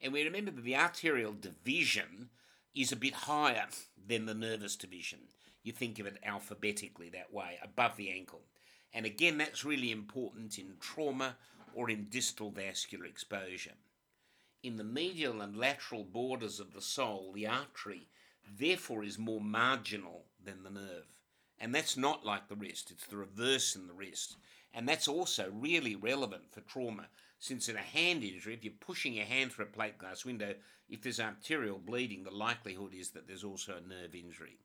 And we remember that the arterial division is a bit higher than the nervous division. You think of it alphabetically that way, above the ankle. And again, that's really important in trauma or in distal vascular exposure in the medial and lateral borders of the sole, the artery, therefore is more marginal than the nerve. And that's not like the wrist, it's the reverse in the wrist. And that's also really relevant for trauma, since in a hand injury, if you're pushing your hand through a plate glass window, if there's arterial bleeding, the likelihood is that there's also a nerve injury.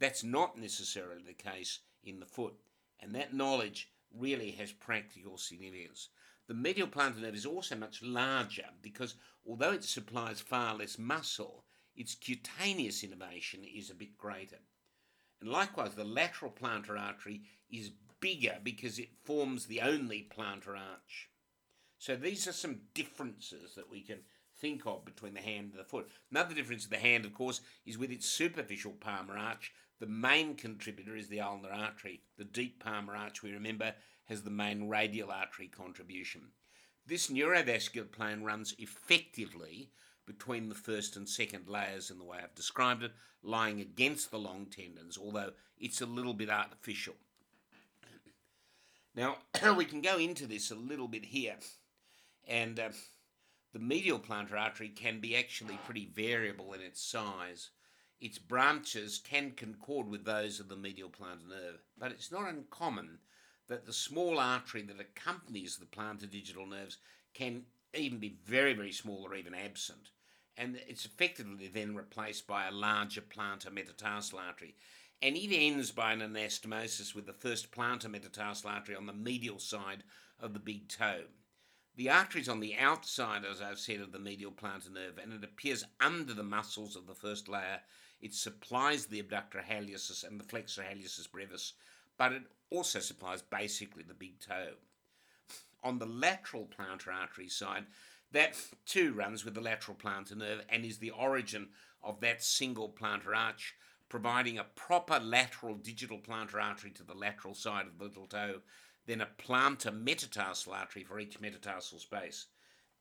That's not necessarily the case in the foot, and that knowledge really has practical significance. The medial plantar nerve is also much larger because although it supplies far less muscle, its cutaneous innervation is a bit greater. And likewise, the lateral plantar artery is bigger because it forms the only plantar arch. So these are some differences that we can think of between the hand and the foot. Another difference of the hand, of course, is with its superficial palmar arch. The main contributor is the ulnar artery. The deep palmar arch, we remember, has the main radial artery contribution. This neurovascular plane runs effectively between the first and second layers in the way I've described it, lying against the long tendons, although it's a little bit artificial. Now, we can go into this a little bit here, and uh, the medial plantar artery can be actually pretty variable in its size. Its branches can concord with those of the medial plantar nerve, but it's not uncommon that the small artery that accompanies the plantar digital nerves can even be very, very small or even absent. And it's effectively then replaced by a larger plantar metatarsal artery. And it ends by an anastomosis with the first plantar metatarsal artery on the medial side of the big toe. The artery is on the outside, as I've said, of the medial plantar nerve, and it appears under the muscles of the first layer. It supplies the abductor hallucis and the flexor hallucis brevis, but it also supplies basically the big toe. On the lateral plantar artery side, that too runs with the lateral plantar nerve and is the origin of that single plantar arch, providing a proper lateral digital plantar artery to the lateral side of the little toe, then a plantar metatarsal artery for each metatarsal space.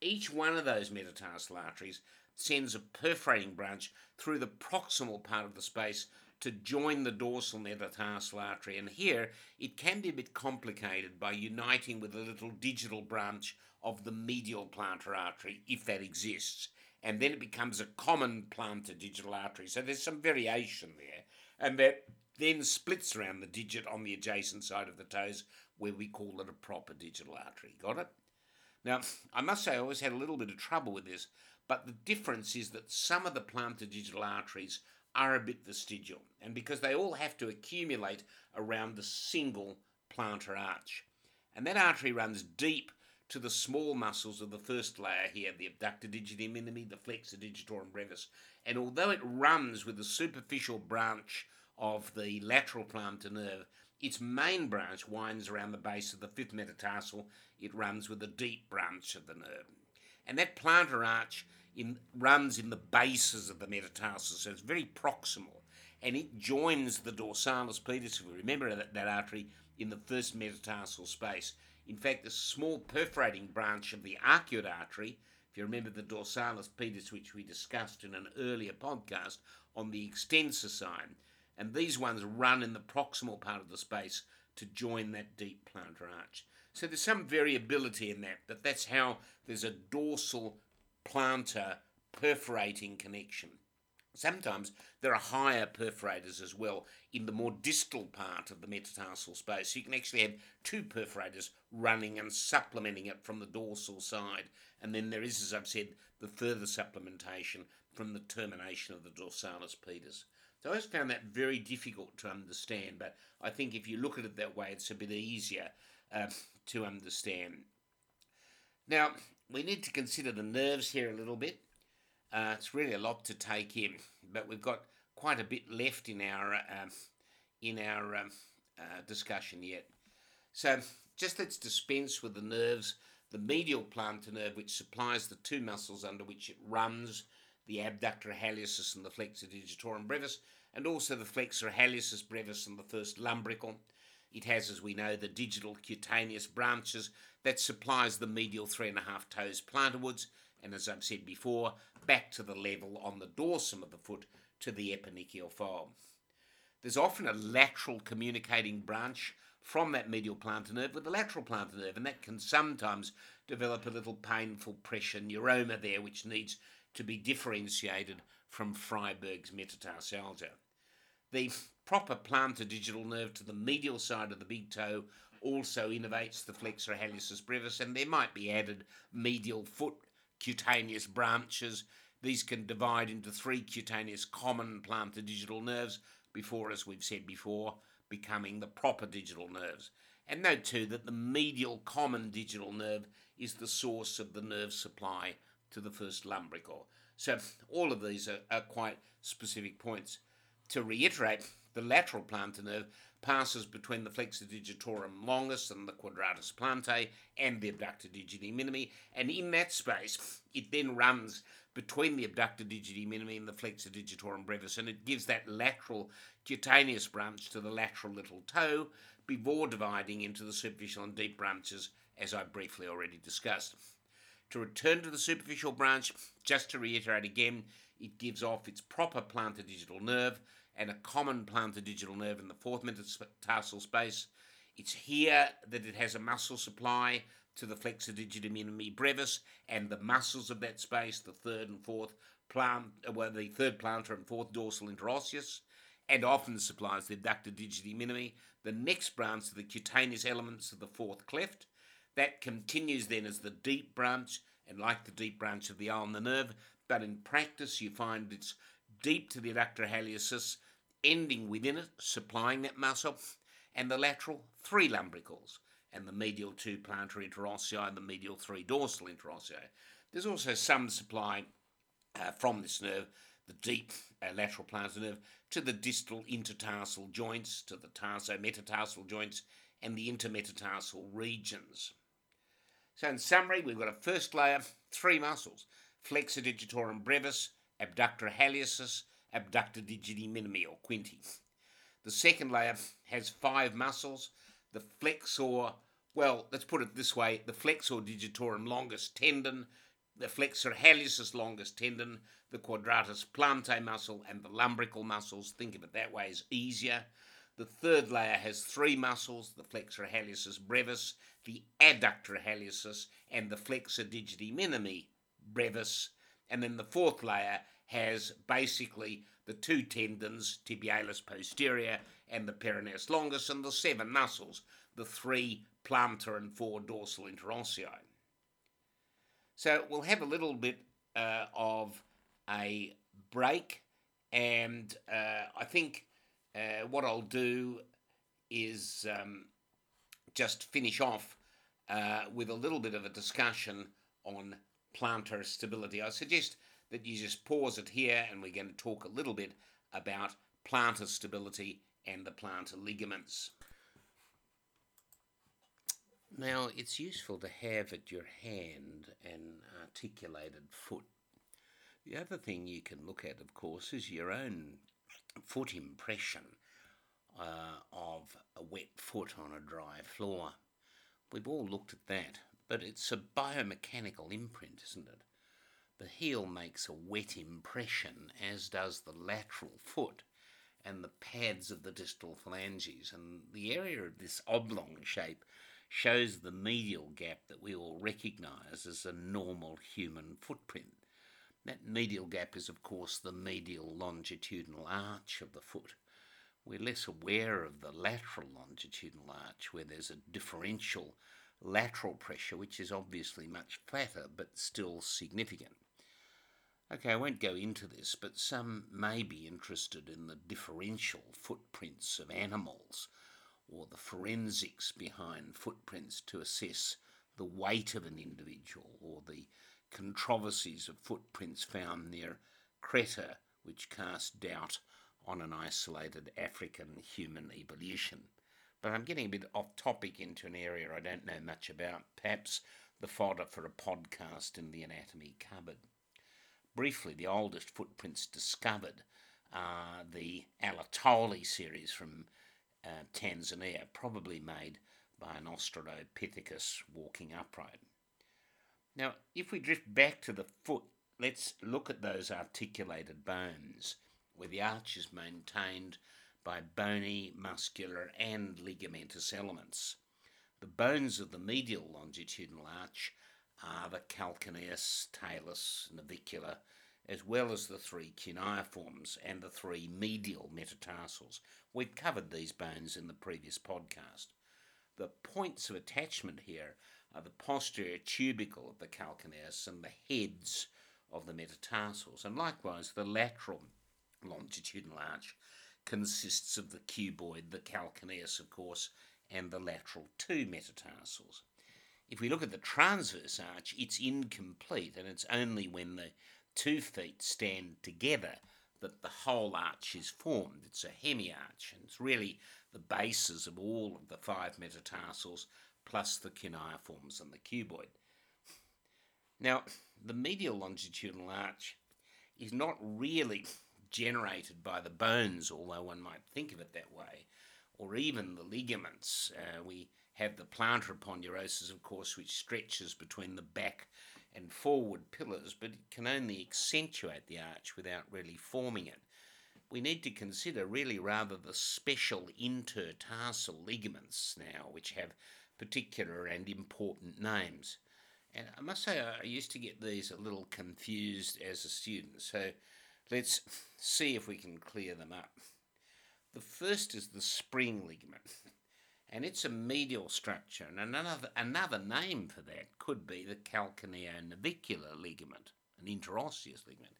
Each one of those metatarsal arteries sends a perforating branch through the proximal part of the space to join the dorsal metatarsal artery. And here it can be a bit complicated by uniting with a little digital branch of the medial plantar artery, if that exists. And then it becomes a common plantar digital artery. So there's some variation there. And that then splits around the digit on the adjacent side of the toes, where we call it a proper digital artery. Got it? Now, I must say, I always had a little bit of trouble with this, but the difference is that some of the plantar digital arteries are a bit vestigial, and because they all have to accumulate around the single plantar arch. And that artery runs deep to the small muscles of the first layer here, the abductor digiti minimi, the flexor digitorum brevis. And although it runs with a superficial branch of the lateral plantar nerve, its main branch winds around the base of the fifth metatarsal. It runs with a deep branch of the nerve. And that plantar arch in, runs in the bases of the metatarsal, so it's very proximal. And it joins the dorsalis pedis, if we remember that, that artery, in the first metatarsal space. In fact, the small perforating branch of the arcuate artery, if you remember the dorsalis pedis, which we discussed in an earlier podcast on the extensor side, and these ones run in the proximal part of the space to join that deep plantar arch. So there's some variability in that, but that's how there's a dorsal plantar perforating connection. Sometimes there are higher perforators as well in the more distal part of the metatarsal space. So you can actually have two perforators running and supplementing it from the dorsal side. And then there is, as I've said, the further supplementation from the termination of the dorsalis pedis. So I always found that very difficult to understand, but I think if you look at it that way, it's a bit easier uh, to understand. Now, we need to consider the nerves here a little bit. Uh, it's really a lot to take in, but we've got quite a bit left in our uh, in our um, uh, discussion yet. So just let's dispense with the nerves. The medial plantar nerve, which supplies the two muscles under which it runs, the abductor hallucis and the flexor digitorum brevis, and also the flexor hallucis brevis and the first lumbrical. It has, as we know, the digital cutaneous branches that supplies the medial three and a half toes plantarwards, and as I've said before, back to the level on the dorsum of the foot to the eponychial fold. There's often a lateral communicating branch from that medial plantar nerve with the lateral plantar nerve, and that can sometimes develop a little painful pressure neuroma there, which needs to be differentiated from Freiberg's metatarsalgia. The proper plantar digital nerve to the medial side of the big toe also innervates the flexor hallucis brevis, and there might be added medial foot cutaneous branches. These can divide into three cutaneous common plantar digital nerves before, as we've said before, becoming the proper digital nerves. And note too that the medial common digital nerve is the source of the nerve supply to the first lumbrical. So all of these are, are quite specific points. To reiterate, the lateral plantar nerve passes between the flexor digitorum longus and the quadratus plantae and the abductor digiti minimi, and in that space, it then runs between the abductor digiti minimi and the flexor digitorum brevis, and it gives that lateral cutaneous branch to the lateral little toe before dividing into the superficial and deep branches, as I briefly already discussed. To return to the superficial branch, just to reiterate again, it gives off its proper plantar digital nerve and a common plantar digital nerve in the fourth metatarsal space. It's here that it has a muscle supply to the flexor digiti minimi brevis and the muscles of that space, the third and fourth plant, well, the third plantar and fourth dorsal interosseous, and often supplies the abductor digiti minimi, the next branch to the cutaneous elements of the fourth cleft. That continues then as the deep branch, and like the deep branch of the ulnar the nerve, but in practice you find it's deep to the adductor hallucis, ending within it, supplying that muscle, and the lateral three lumbricals. and the medial 2 plantar interossei and the medial 3 dorsal interossei. There's also some supply uh, from this nerve, the deep uh, lateral plantar nerve, to the distal intertarsal joints, to the tarsometatarsal joints, and the intermetatarsal regions. So, in summary, we've got a first layer, three muscles flexor digitorum brevis, abductor hallucis, abductor digiti minimi or quinti. The second layer has five muscles the flexor, well, let's put it this way the flexor digitorum longus tendon, the flexor hallucis longus tendon, the quadratus plantae muscle, and the lumbrical muscles. Think of it that way is easier. The third layer has three muscles the flexor hallucis brevis, the adductor hallucis, and the flexor digiti minimi brevis. And then the fourth layer has basically the two tendons, tibialis posterior and the peroneus longus, and the seven muscles, the three plantar and four dorsal interossei. So we'll have a little bit uh, of a break, and uh, I think uh, what I'll do is um, just finish off uh, with a little bit of a discussion on plantar stability. I suggest that you just pause it here and we're going to talk a little bit about plantar stability and the plantar ligaments. Now, it's useful to have at your hand an articulated foot. The other thing you can look at, of course, is your own foot impression uh, of a wet foot on a dry floor. We've all looked at that, but it's a biomechanical imprint, isn't it? The heel makes a wet impression, as does the lateral foot and the pads of the distal phalanges. And the area of this oblong shape shows the medial gap that we all recognise as a normal human footprint. That medial gap is, of course, the medial longitudinal arch of the foot. We're less aware of the lateral longitudinal arch, where there's a differential lateral pressure, which is obviously much flatter but still significant. Okay, I won't go into this, but some may be interested in the differential footprints of animals or the forensics behind footprints to assess the weight of an individual or the controversies of footprints found near Crete, which cast doubt on an isolated African human evolution. But I'm getting a bit off topic into an area I don't know much about, perhaps the fodder for a podcast in the anatomy cupboard. Briefly, the oldest footprints discovered are the Laetoli series from uh, Tanzania, probably made by an Australopithecus walking upright. Now, if we drift back to the foot, let's look at those articulated bones, where the arch is maintained by bony, muscular, and ligamentous elements. The bones of the medial longitudinal arch are the calcaneus, talus, navicular, as well as the three cuneiforms and the three medial metatarsals. We've covered these bones in the previous podcast. The points of attachment here are the posterior tubercle of the calcaneus and the heads of the metatarsals, and likewise the lateral longitudinal arch consists of the cuboid, the calcaneus, of course, and the lateral two metatarsals. If we look at the transverse arch, it's incomplete, and it's only when the two feet stand together that the whole arch is formed. It's a hemiarch, and it's really the bases of all of the five metatarsals plus the cuneiforms and the cuboid. Now, the medial longitudinal arch is not really generated by the bones, although one might think of it that way, or even the ligaments. Uh, we have the plantar aponeurosis, of course, which stretches between the back and forward pillars, but it can only accentuate the arch without really forming it. We need to consider really rather the special intertarsal ligaments now, which have particular and important names. And I must say, I used to get these a little confused as a student, so let's see if we can clear them up. The first is the spring ligament and it's a medial structure. And another, another name for that could be the calcaneonavicular ligament, an interosseous ligament.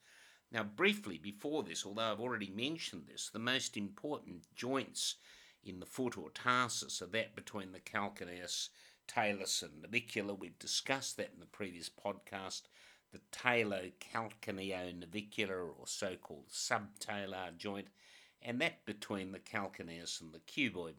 Now, briefly before this, although I've already mentioned this, the most important joints in the foot or tarsus are that between the calcaneus, talus, and navicular. We've discussed that in the previous podcast. The talocalcaneonavicular or so called subtalar joint, and that between the calcaneus and the cuboid.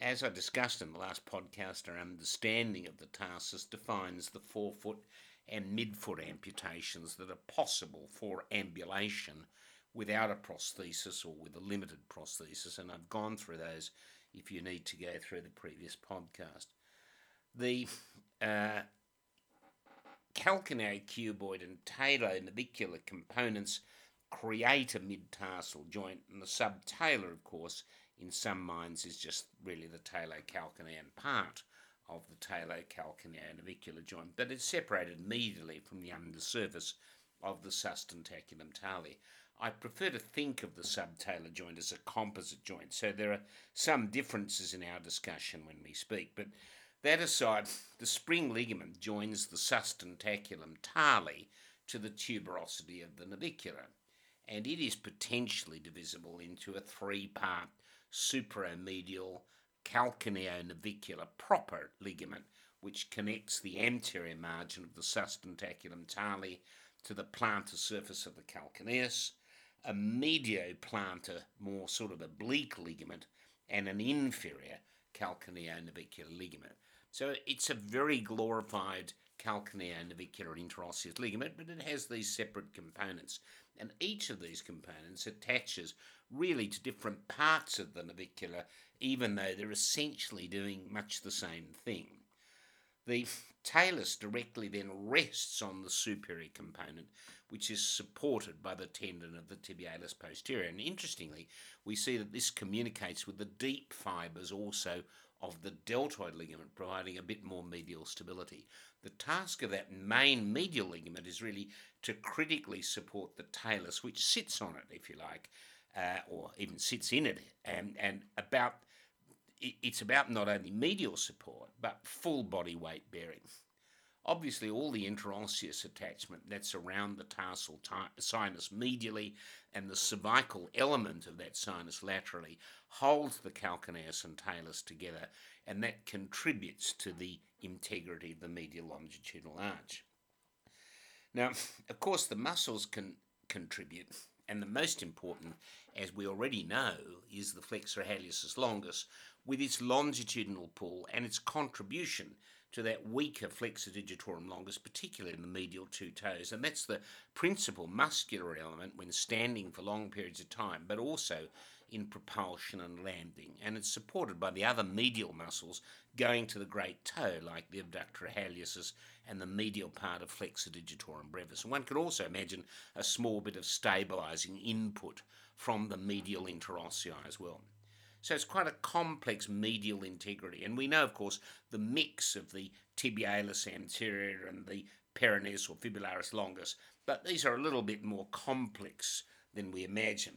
As I discussed in the last podcast, our understanding of the tarsus defines the forefoot and midfoot amputations that are possible for ambulation without a prosthesis or with a limited prosthesis, and I've gone through those if you need to go through the previous podcast. The uh, calcaneocuboid and talonavicular components create a mid-tarsal joint, and the subtalar, of course, in some minds is just really the talocalcanean part of the talocalcaneonavicular joint, but it's separated medially from the undersurface of the sustentaculum tali. I prefer to think of the subtalar joint as a composite joint, so there are some differences in our discussion when we speak. But that aside, the spring ligament joins the sustentaculum tali to the tuberosity of the navicular, and it is potentially divisible into a three part superomedial calcaneonavicular proper ligament, which connects the anterior margin of the sustentaculum tali to the plantar surface of the calcaneus a medioplantar, more sort of oblique ligament, and an inferior calcaneonavicular ligament. So it's a very glorified calcaneonavicular interosseous ligament, but it has these separate components. And each of these components attaches really to different parts of the navicular, even though they're essentially doing much the same thing. The talus directly then rests on the superior component, which is supported by the tendon of the tibialis posterior. And interestingly, we see that this communicates with the deep fibres also of the deltoid ligament, providing a bit more medial stability. The task of that main medial ligament is really to critically support the talus, which sits on it, if you like, uh, or even sits in it, and, and about it's about not only medial support but full body weight bearing. Obviously, all the interosseous attachment that's around the tarsal t- sinus medially and the cervical element of that sinus laterally holds the calcaneus and talus together, and that contributes to the integrity of the medial longitudinal arch. Now, of course, the muscles can contribute, and the most important, as we already know, is the flexor hallucis longus with its longitudinal pull and its contribution to that weaker flexor digitorum longus, particularly in the medial two toes. And that's the principal muscular element when standing for long periods of time, but also in propulsion and landing. And it's supported by the other medial muscles going to the great toe, like the abductor hallucis and the medial part of flexor digitorum brevis. And one could also imagine a small bit of stabilizing input from the medial interossei as well. So it's quite a complex medial integrity. And we know, of course, the mix of the tibialis anterior and the peroneus or fibularis longus, but these are a little bit more complex than we imagine.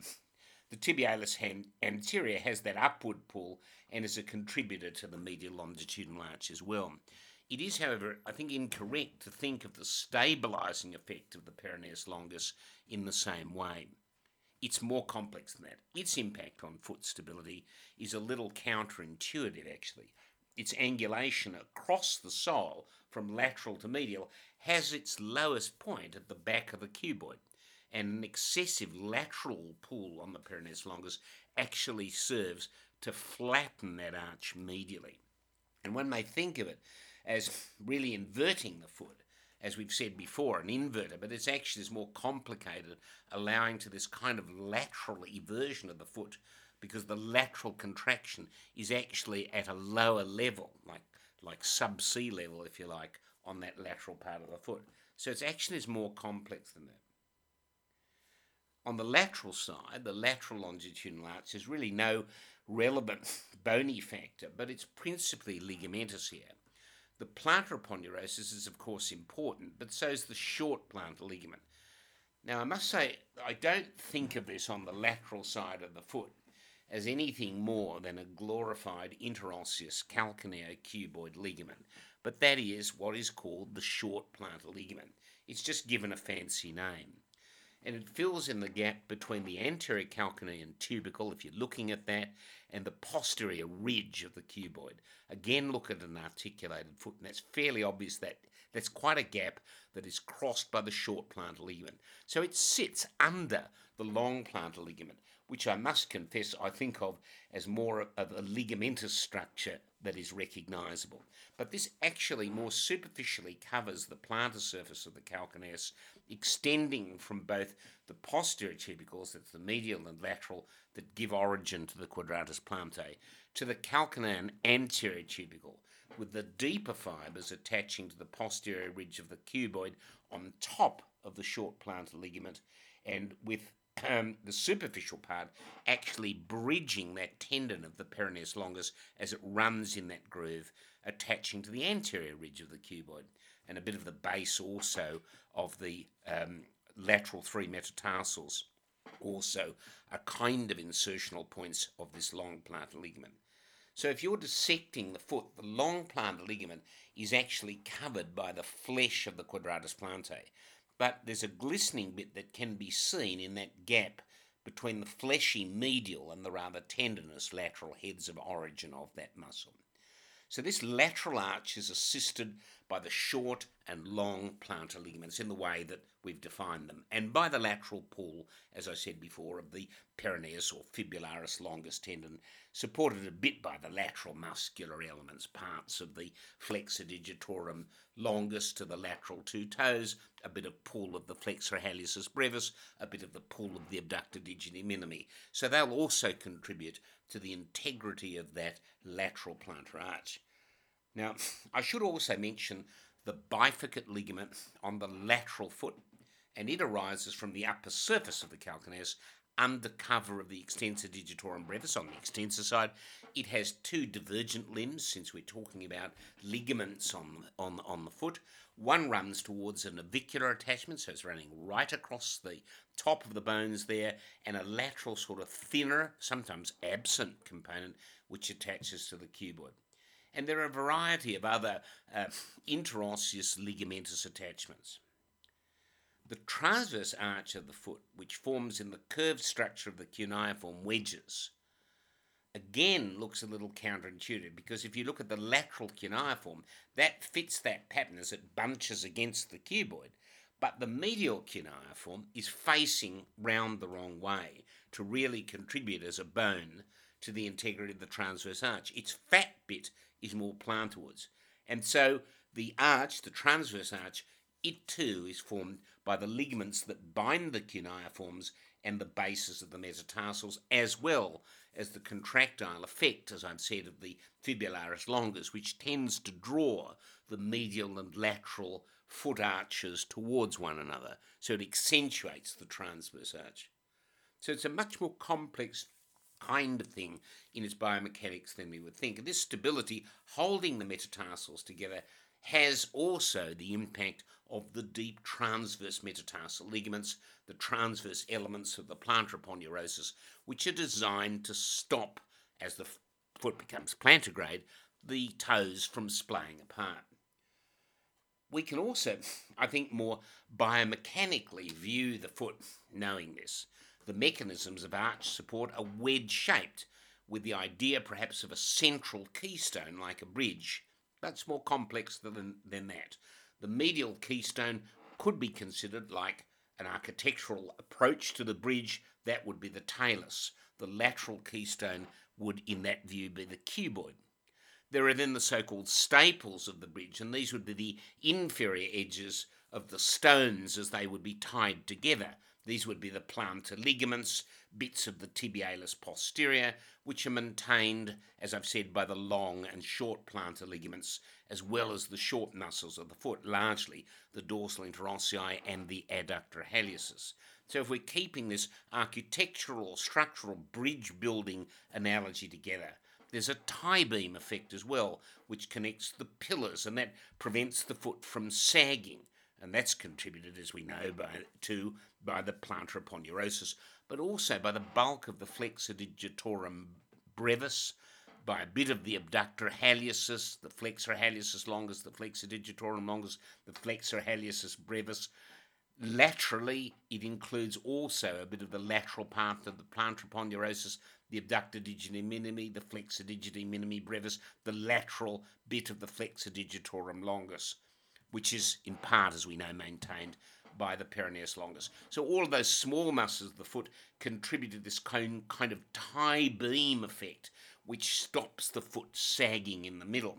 The tibialis anterior has that upward pull and is a contributor to the medial longitudinal arch as well. It is, however, I think incorrect to think of the stabilizing effect of the peroneus longus in the same way. It's more complex than that. Its impact on foot stability is a little counterintuitive, actually. Its angulation across the sole from lateral to medial has its lowest point at the back of the cuboid, and an excessive lateral pull on the peroneus longus actually serves to flatten that arch medially. And one may think of it as really inverting the foot as we've said before, an inverter, but it's actually is more complicated, allowing to this kind of lateral eversion of the foot because the lateral contraction is actually at a lower level, like like sub sea level, if you like, on that lateral part of the foot. So it's action is more complex than that. On the lateral side, the lateral longitudinal arch, there's really no relevant bony factor, but it's principally ligamentous here. The plantar aponeurosis is, of course, important, but so is the short plantar ligament. Now, I must say, I don't think of this on the lateral side of the foot as anything more than a glorified interosseous calcaneocuboid ligament, but that is what is called the short plantar ligament. It's just given a fancy name. And it fills in the gap between the anterior calcanean tubercle, if you're looking at that, and the posterior ridge of the cuboid. Again, look at an articulated foot, and that's fairly obvious that that's quite a gap that is crossed by the short plantar ligament. So it sits under the long plantar ligament, which I must confess I think of as more of a ligamentous structure that is recognisable. But this actually more superficially covers the plantar surface of the calcaneus, extending from both the posterior tubercles, that's the medial and lateral, that give origin to the quadratus plantae, to the calcanean anterior tubercle, with the deeper fibres attaching to the posterior ridge of the cuboid on top of the short plantar ligament, and with um, the superficial part actually bridging that tendon of the peroneus longus as it runs in that groove, attaching to the anterior ridge of the cuboid, and a bit of the base also of the um, lateral three metatarsals, also a kind of insertional points of this long plantar ligament. So if you're dissecting the foot, the long plantar ligament is actually covered by the flesh of the quadratus plantae but there's a glistening bit that can be seen in that gap between the fleshy medial and the rather tendinous lateral heads of origin of that muscle. So this lateral arch is assisted by the short and long plantar ligaments in the way that we've defined them, and by the lateral pull, as I said before, of the peroneus or fibularis longus tendon, supported a bit by the lateral muscular elements, parts of the flexor digitorum longus to the lateral two toes, a bit of pull of the flexor hallucis brevis, a bit of the pull of the abductor digiti minimi. So they'll also contribute to the integrity of that lateral plantar arch. Now, I should also mention the bifurcate ligament on the lateral foot, and it arises from the upper surface of the calcaneus under cover of the extensor digitorum brevis on the extensor side. It has two divergent limbs, since we're talking about ligaments on, on, on the foot. One runs towards a navicular attachment, so it's running right across the top of the bones there, and a lateral sort of thinner, sometimes absent component, which attaches to the cuboid. And there are a variety of other uh, interosseous ligamentous attachments. The transverse arch of the foot, which forms in the curved structure of the cuneiform wedges, again looks a little counterintuitive because if you look at the lateral cuneiform, that fits that pattern as it bunches against the cuboid. But the medial cuneiform is facing round the wrong way to really contribute as a bone to the integrity of the transverse arch. Its fat bit is more plantarwards. And so the arch, the transverse arch, it too is formed by the ligaments that bind the cuneiforms and the bases of the metatarsals, as well as the contractile effect, as I've said, of the fibularis longus, which tends to draw the medial and lateral foot arches towards one another. So it accentuates the transverse arch. So it's a much more complex kind of thing in its biomechanics than we would think. And this stability holding the metatarsals together has also the impact of the deep transverse metatarsal ligaments, the transverse elements of the plantar aponeurosis, which are designed to stop, as the foot becomes plantigrade, the toes from splaying apart. We can also, I think, more biomechanically view the foot knowing this. The mechanisms of arch support are wedge shaped, with the idea perhaps of a central keystone like a bridge. That's more complex than, than that. The medial keystone could be considered like an architectural approach to the bridge, that would be the talus. The lateral keystone would, in that view, be the cuboid. There are then the so called staples of the bridge, and these would be the inferior edges of the stones as they would be tied together. These would be the plantar ligaments, bits of the tibialis posterior, which are maintained, as I've said, by the long and short plantar ligaments, as well as the short muscles of the foot, largely the dorsal interossei and the adductor hallucis. So if we're keeping this architectural, structural bridge building analogy together, there's a tie beam effect as well, which connects the pillars, and that prevents the foot from sagging and that's contributed, as we know, by, to by the plantar aponeurosis, but also by the bulk of the flexor digitorum brevis, by a bit of the abductor hallucis, the flexor hallucis longus, the flexor digitorum longus, the flexor hallucis brevis. Laterally, it includes also a bit of the lateral part of the plantar aponeurosis, the abductor digiti minimi, the flexor digiti minimi brevis, the lateral bit of the flexor digitorum longus, which is in part, as we know, maintained by the peroneus longus. So all of those small muscles of the foot contribute to this kind of tie beam effect, which stops the foot sagging in the middle.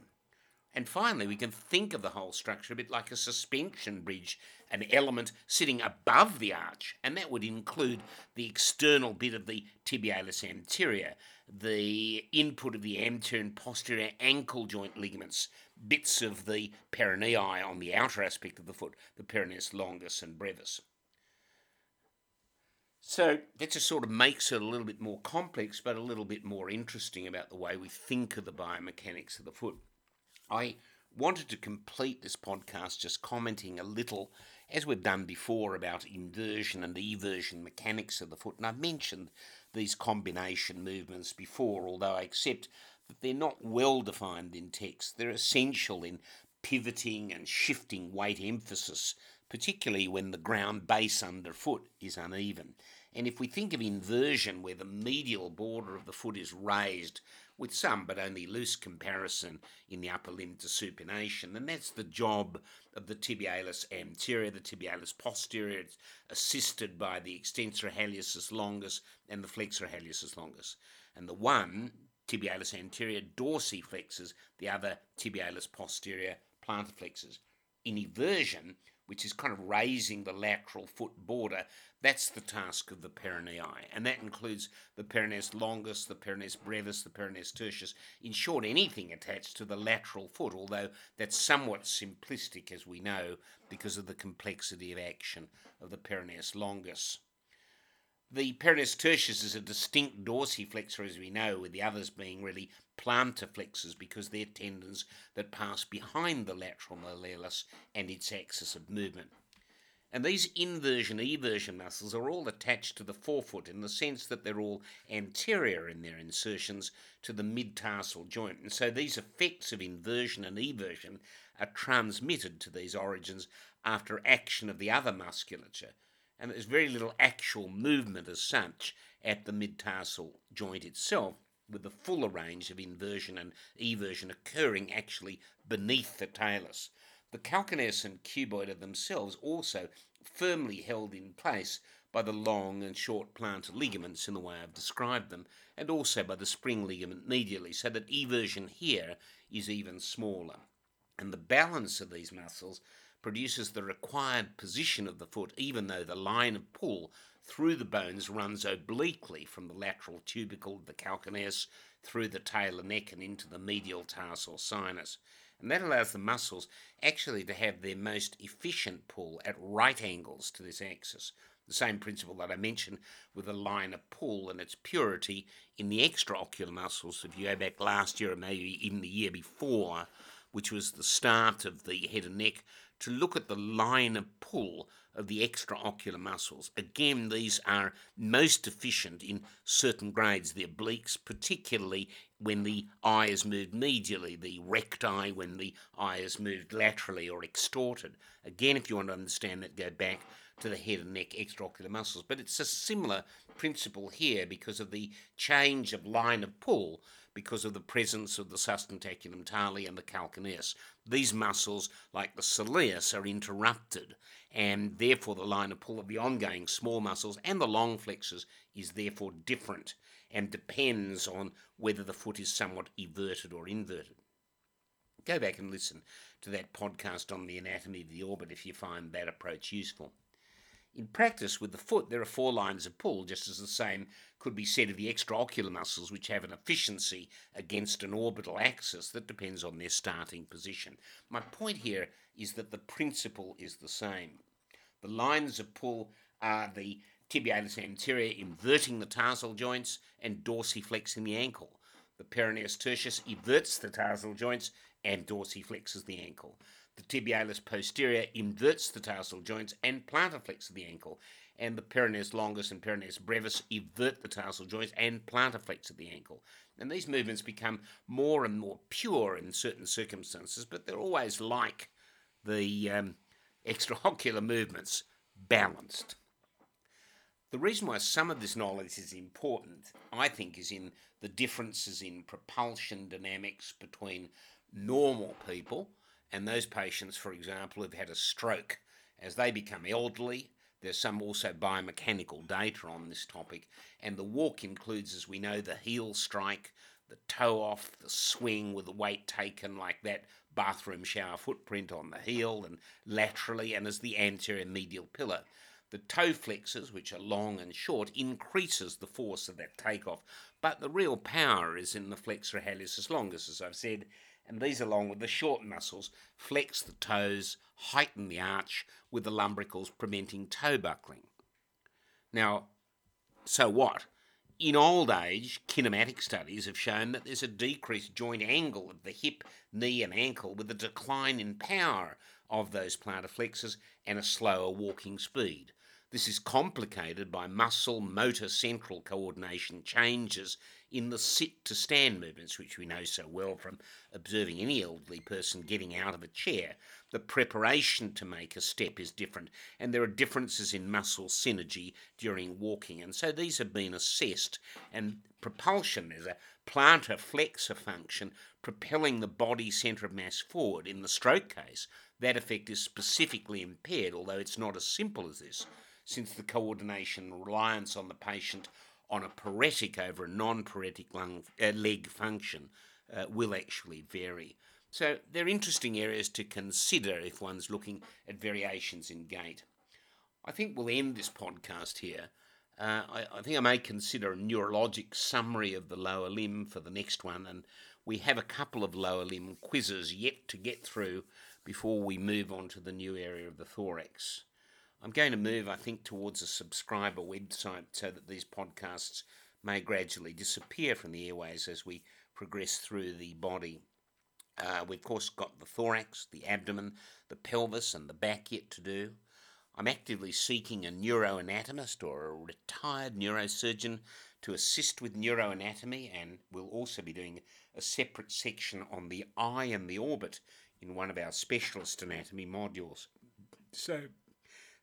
And finally, we can think of the whole structure a bit like a suspension bridge, an element sitting above the arch, and that would include the external bit of the tibialis anterior, the input of the anterior and posterior ankle joint ligaments, bits of the peronei on the outer aspect of the foot, the peroneus longus and brevis. So that just sort of makes it a little bit more complex, but a little bit more interesting about the way we think of the biomechanics of the foot. I wanted to complete this podcast just commenting a little, as we've done before, about inversion and eversion mechanics of the foot. And I've mentioned these combination movements before, although I accept they're not well defined in text. They're essential in pivoting and shifting weight emphasis, particularly when the ground base underfoot is uneven. And if we think of inversion, where the medial border of the foot is raised, with some but only loose comparison in the upper limb to supination, then that's the job of the tibialis anterior, the tibialis posterior. It's assisted by the extensor hallucis longus and the flexor hallucis longus. And the one, tibialis anterior, dorsiflexes, the other tibialis posterior plantar plantarflexes. In eversion, which is kind of raising the lateral foot border, that's the task of the peronei. And that includes the peroneus longus, the peroneus brevis, the peroneus tertius. In short, anything attached to the lateral foot, although that's somewhat simplistic, as we know, because of the complexity of action of the peroneus longus. The peroneus tertius is a distinct dorsiflexor, as we know, with the others being really plantar flexors because they're tendons that pass behind the lateral malleolus and its axis of movement. And these inversion eversion muscles are all attached to the forefoot in the sense that they're all anterior in their insertions to the mid-tarsal joint. And so these effects of inversion and eversion are transmitted to these origins after action of the other musculature and there's very little actual movement as such at the mid-tarsal joint itself, with the fuller range of inversion and eversion occurring actually beneath the talus. The calcaneus and cuboid are themselves also firmly held in place by the long and short plantar ligaments in the way I've described them, and also by the spring ligament medially, so that eversion here is even smaller. And the balance of these muscles produces the required position of the foot, even though the line of pull through the bones runs obliquely from the lateral tubercle of the calcaneus through the talar neck and into the medial tarsal sinus. And that allows the muscles actually to have their most efficient pull at right angles to this axis. The same principle that I mentioned with the line of pull and its purity in the extraocular muscles. If you go back last year or maybe even the year before, which was the start of the head and neck, to look at the line of pull of the extraocular muscles. Again, these are most efficient in certain grades, the obliques, particularly when the eye is moved medially, the recti when the eye is moved laterally or extorted. Again, if you want to understand that, go back to the head and neck extraocular muscles. But it's a similar principle here because of the change of line of pull because of the presence of the sustentaculum tali and the calcaneus. These muscles, like the soleus, are interrupted, and therefore the line of pull of the ongoing small muscles and the long flexors is therefore different and depends on whether the foot is somewhat everted or inverted. Go back and listen to that podcast on the anatomy of the orbit if you find that approach useful. In practice, with the foot, there are four lines of pull, just as the same could be said of the extraocular muscles, which have an efficiency against an orbital axis that depends on their starting position. My point here is that the principle is the same. The lines of pull are the tibialis anterior inverting the tarsal joints and dorsiflexing the ankle. The peroneus tertius everts the tarsal joints and dorsiflexes the ankle. The tibialis posterior inverts the tarsal joints and plantar plantarflexes the ankle, and the peroneus longus and peroneus brevis evert the tarsal joints and plantar plantarflexes the ankle. And these movements become more and more pure in certain circumstances, but they're always like the um, extraocular movements balanced. The reason why some of this knowledge is important, I think, is in the differences in propulsion dynamics between normal people and those patients, for example, who've had a stroke. As they become elderly, there's some also biomechanical data on this topic, and the walk includes, as we know, the heel strike, the toe off, the swing with the weight taken, like that bathroom shower footprint on the heel and laterally, and as the anterior medial pillar. The toe flexors, which are long and short, increases the force of that takeoff, but the real power is in the flexor hallucis longus, as I've said, and these, along with the short muscles, flex the toes, heighten the arch, with the lumbricals preventing toe buckling. Now, so what? In old age, kinematic studies have shown that there's a decreased joint angle of the hip, knee, and ankle with a decline in power of those plantar flexors and a slower walking speed. This is complicated by muscle motor central coordination changes in the sit to stand movements, which we know so well from observing any elderly person getting out of a chair. The preparation to make a step is different, and there are differences in muscle synergy during walking. And so these have been assessed. And propulsion is a plantar flexor function propelling the body centre of mass forward. In the stroke case, that effect is specifically impaired, although it's not as simple as this since the coordination reliance on the patient on a paretic over a non-paretic lung, uh, leg function uh, will actually vary. So they're interesting areas to consider if one's looking at variations in gait. I think we'll end this podcast here. Uh, I, I, think I may consider a neurologic summary of the lower limb for the next one, and we have a couple of lower limb quizzes yet to get through before we move on to the new area of the thorax. I'm going to move, I think, towards a subscriber website so that these podcasts may gradually disappear from the airways as we progress through the body. Uh, we've, of course, got the thorax, the abdomen, the pelvis, and the back yet to do. I'm actively seeking a neuroanatomist or a retired neurosurgeon to assist with neuroanatomy, and we'll also be doing a separate section on the eye and the orbit in one of our specialist anatomy modules. So,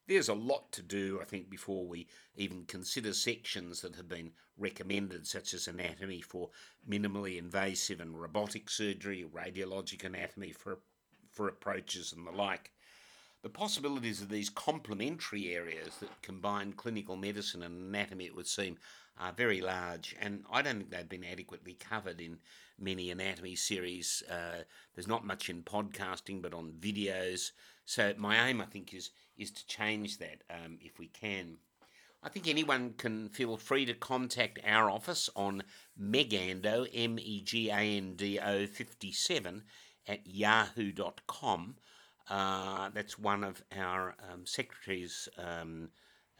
there's a lot to do, I think, before we even consider sections that have been recommended, such as anatomy for minimally invasive and robotic surgery, radiologic anatomy for, for approaches, and the like. The possibilities of these complementary areas that combine clinical medicine and anatomy, it would seem, are very large, and I don't think they've been adequately covered in many anatomy series. Uh, there's not much in podcasting, but on videos. So my aim, I think, is is to change that um, if we can. I think anyone can feel free to contact our office on Megando, M E G A N D O 57 at yahoo.com. Uh, that's one of our um, secretary's um,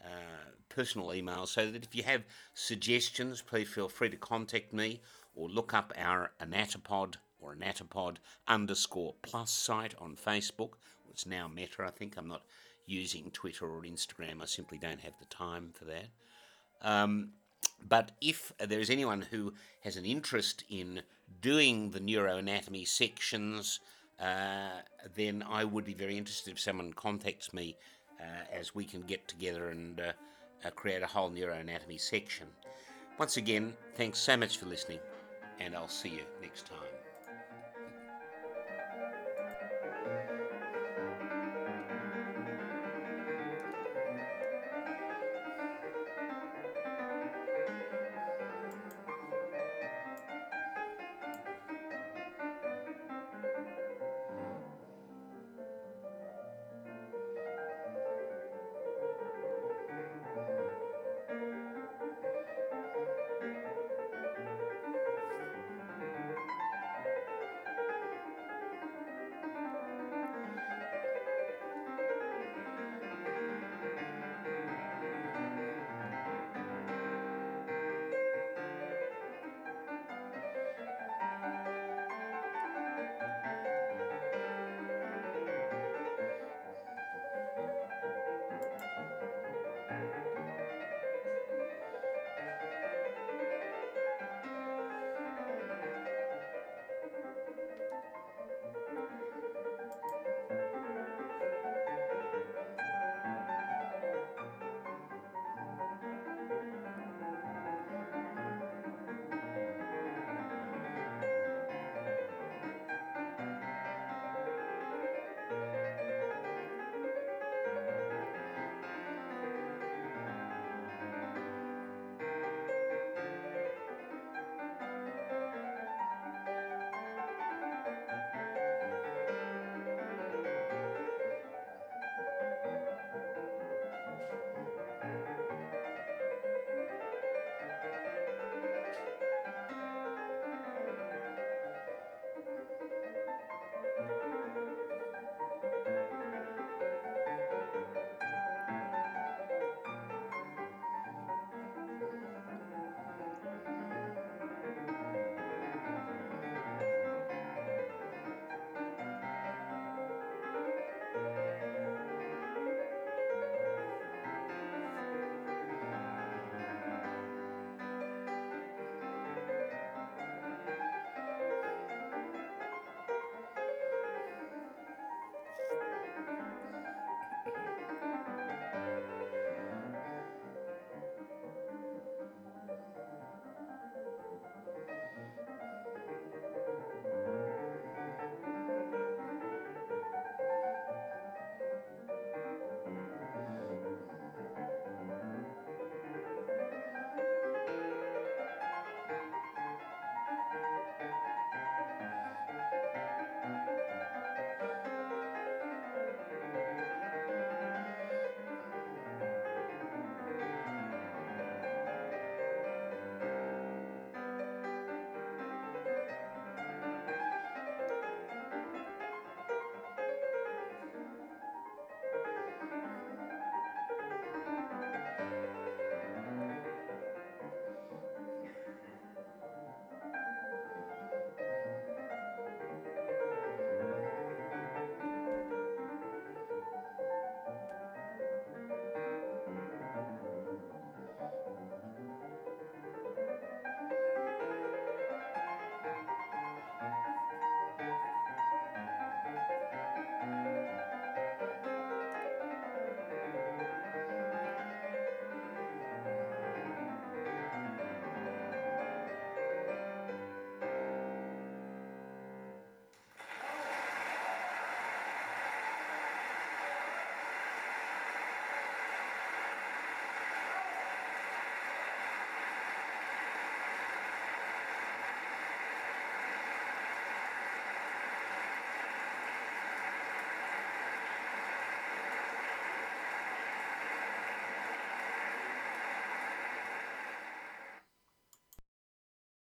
uh, personal emails. So that if you have suggestions, please feel free to contact me or look up our Anatopod or Anatopod underscore plus site on Facebook. It's now Meta, I think. I'm not using Twitter or Instagram. I simply don't have the time for that. Um, but if there is anyone who has an interest in doing the neuroanatomy sections, uh, then I would be very interested if someone contacts me uh, as we can get together and uh, uh create a whole neuroanatomy section. Once again, thanks so much for listening, and I'll see you next time.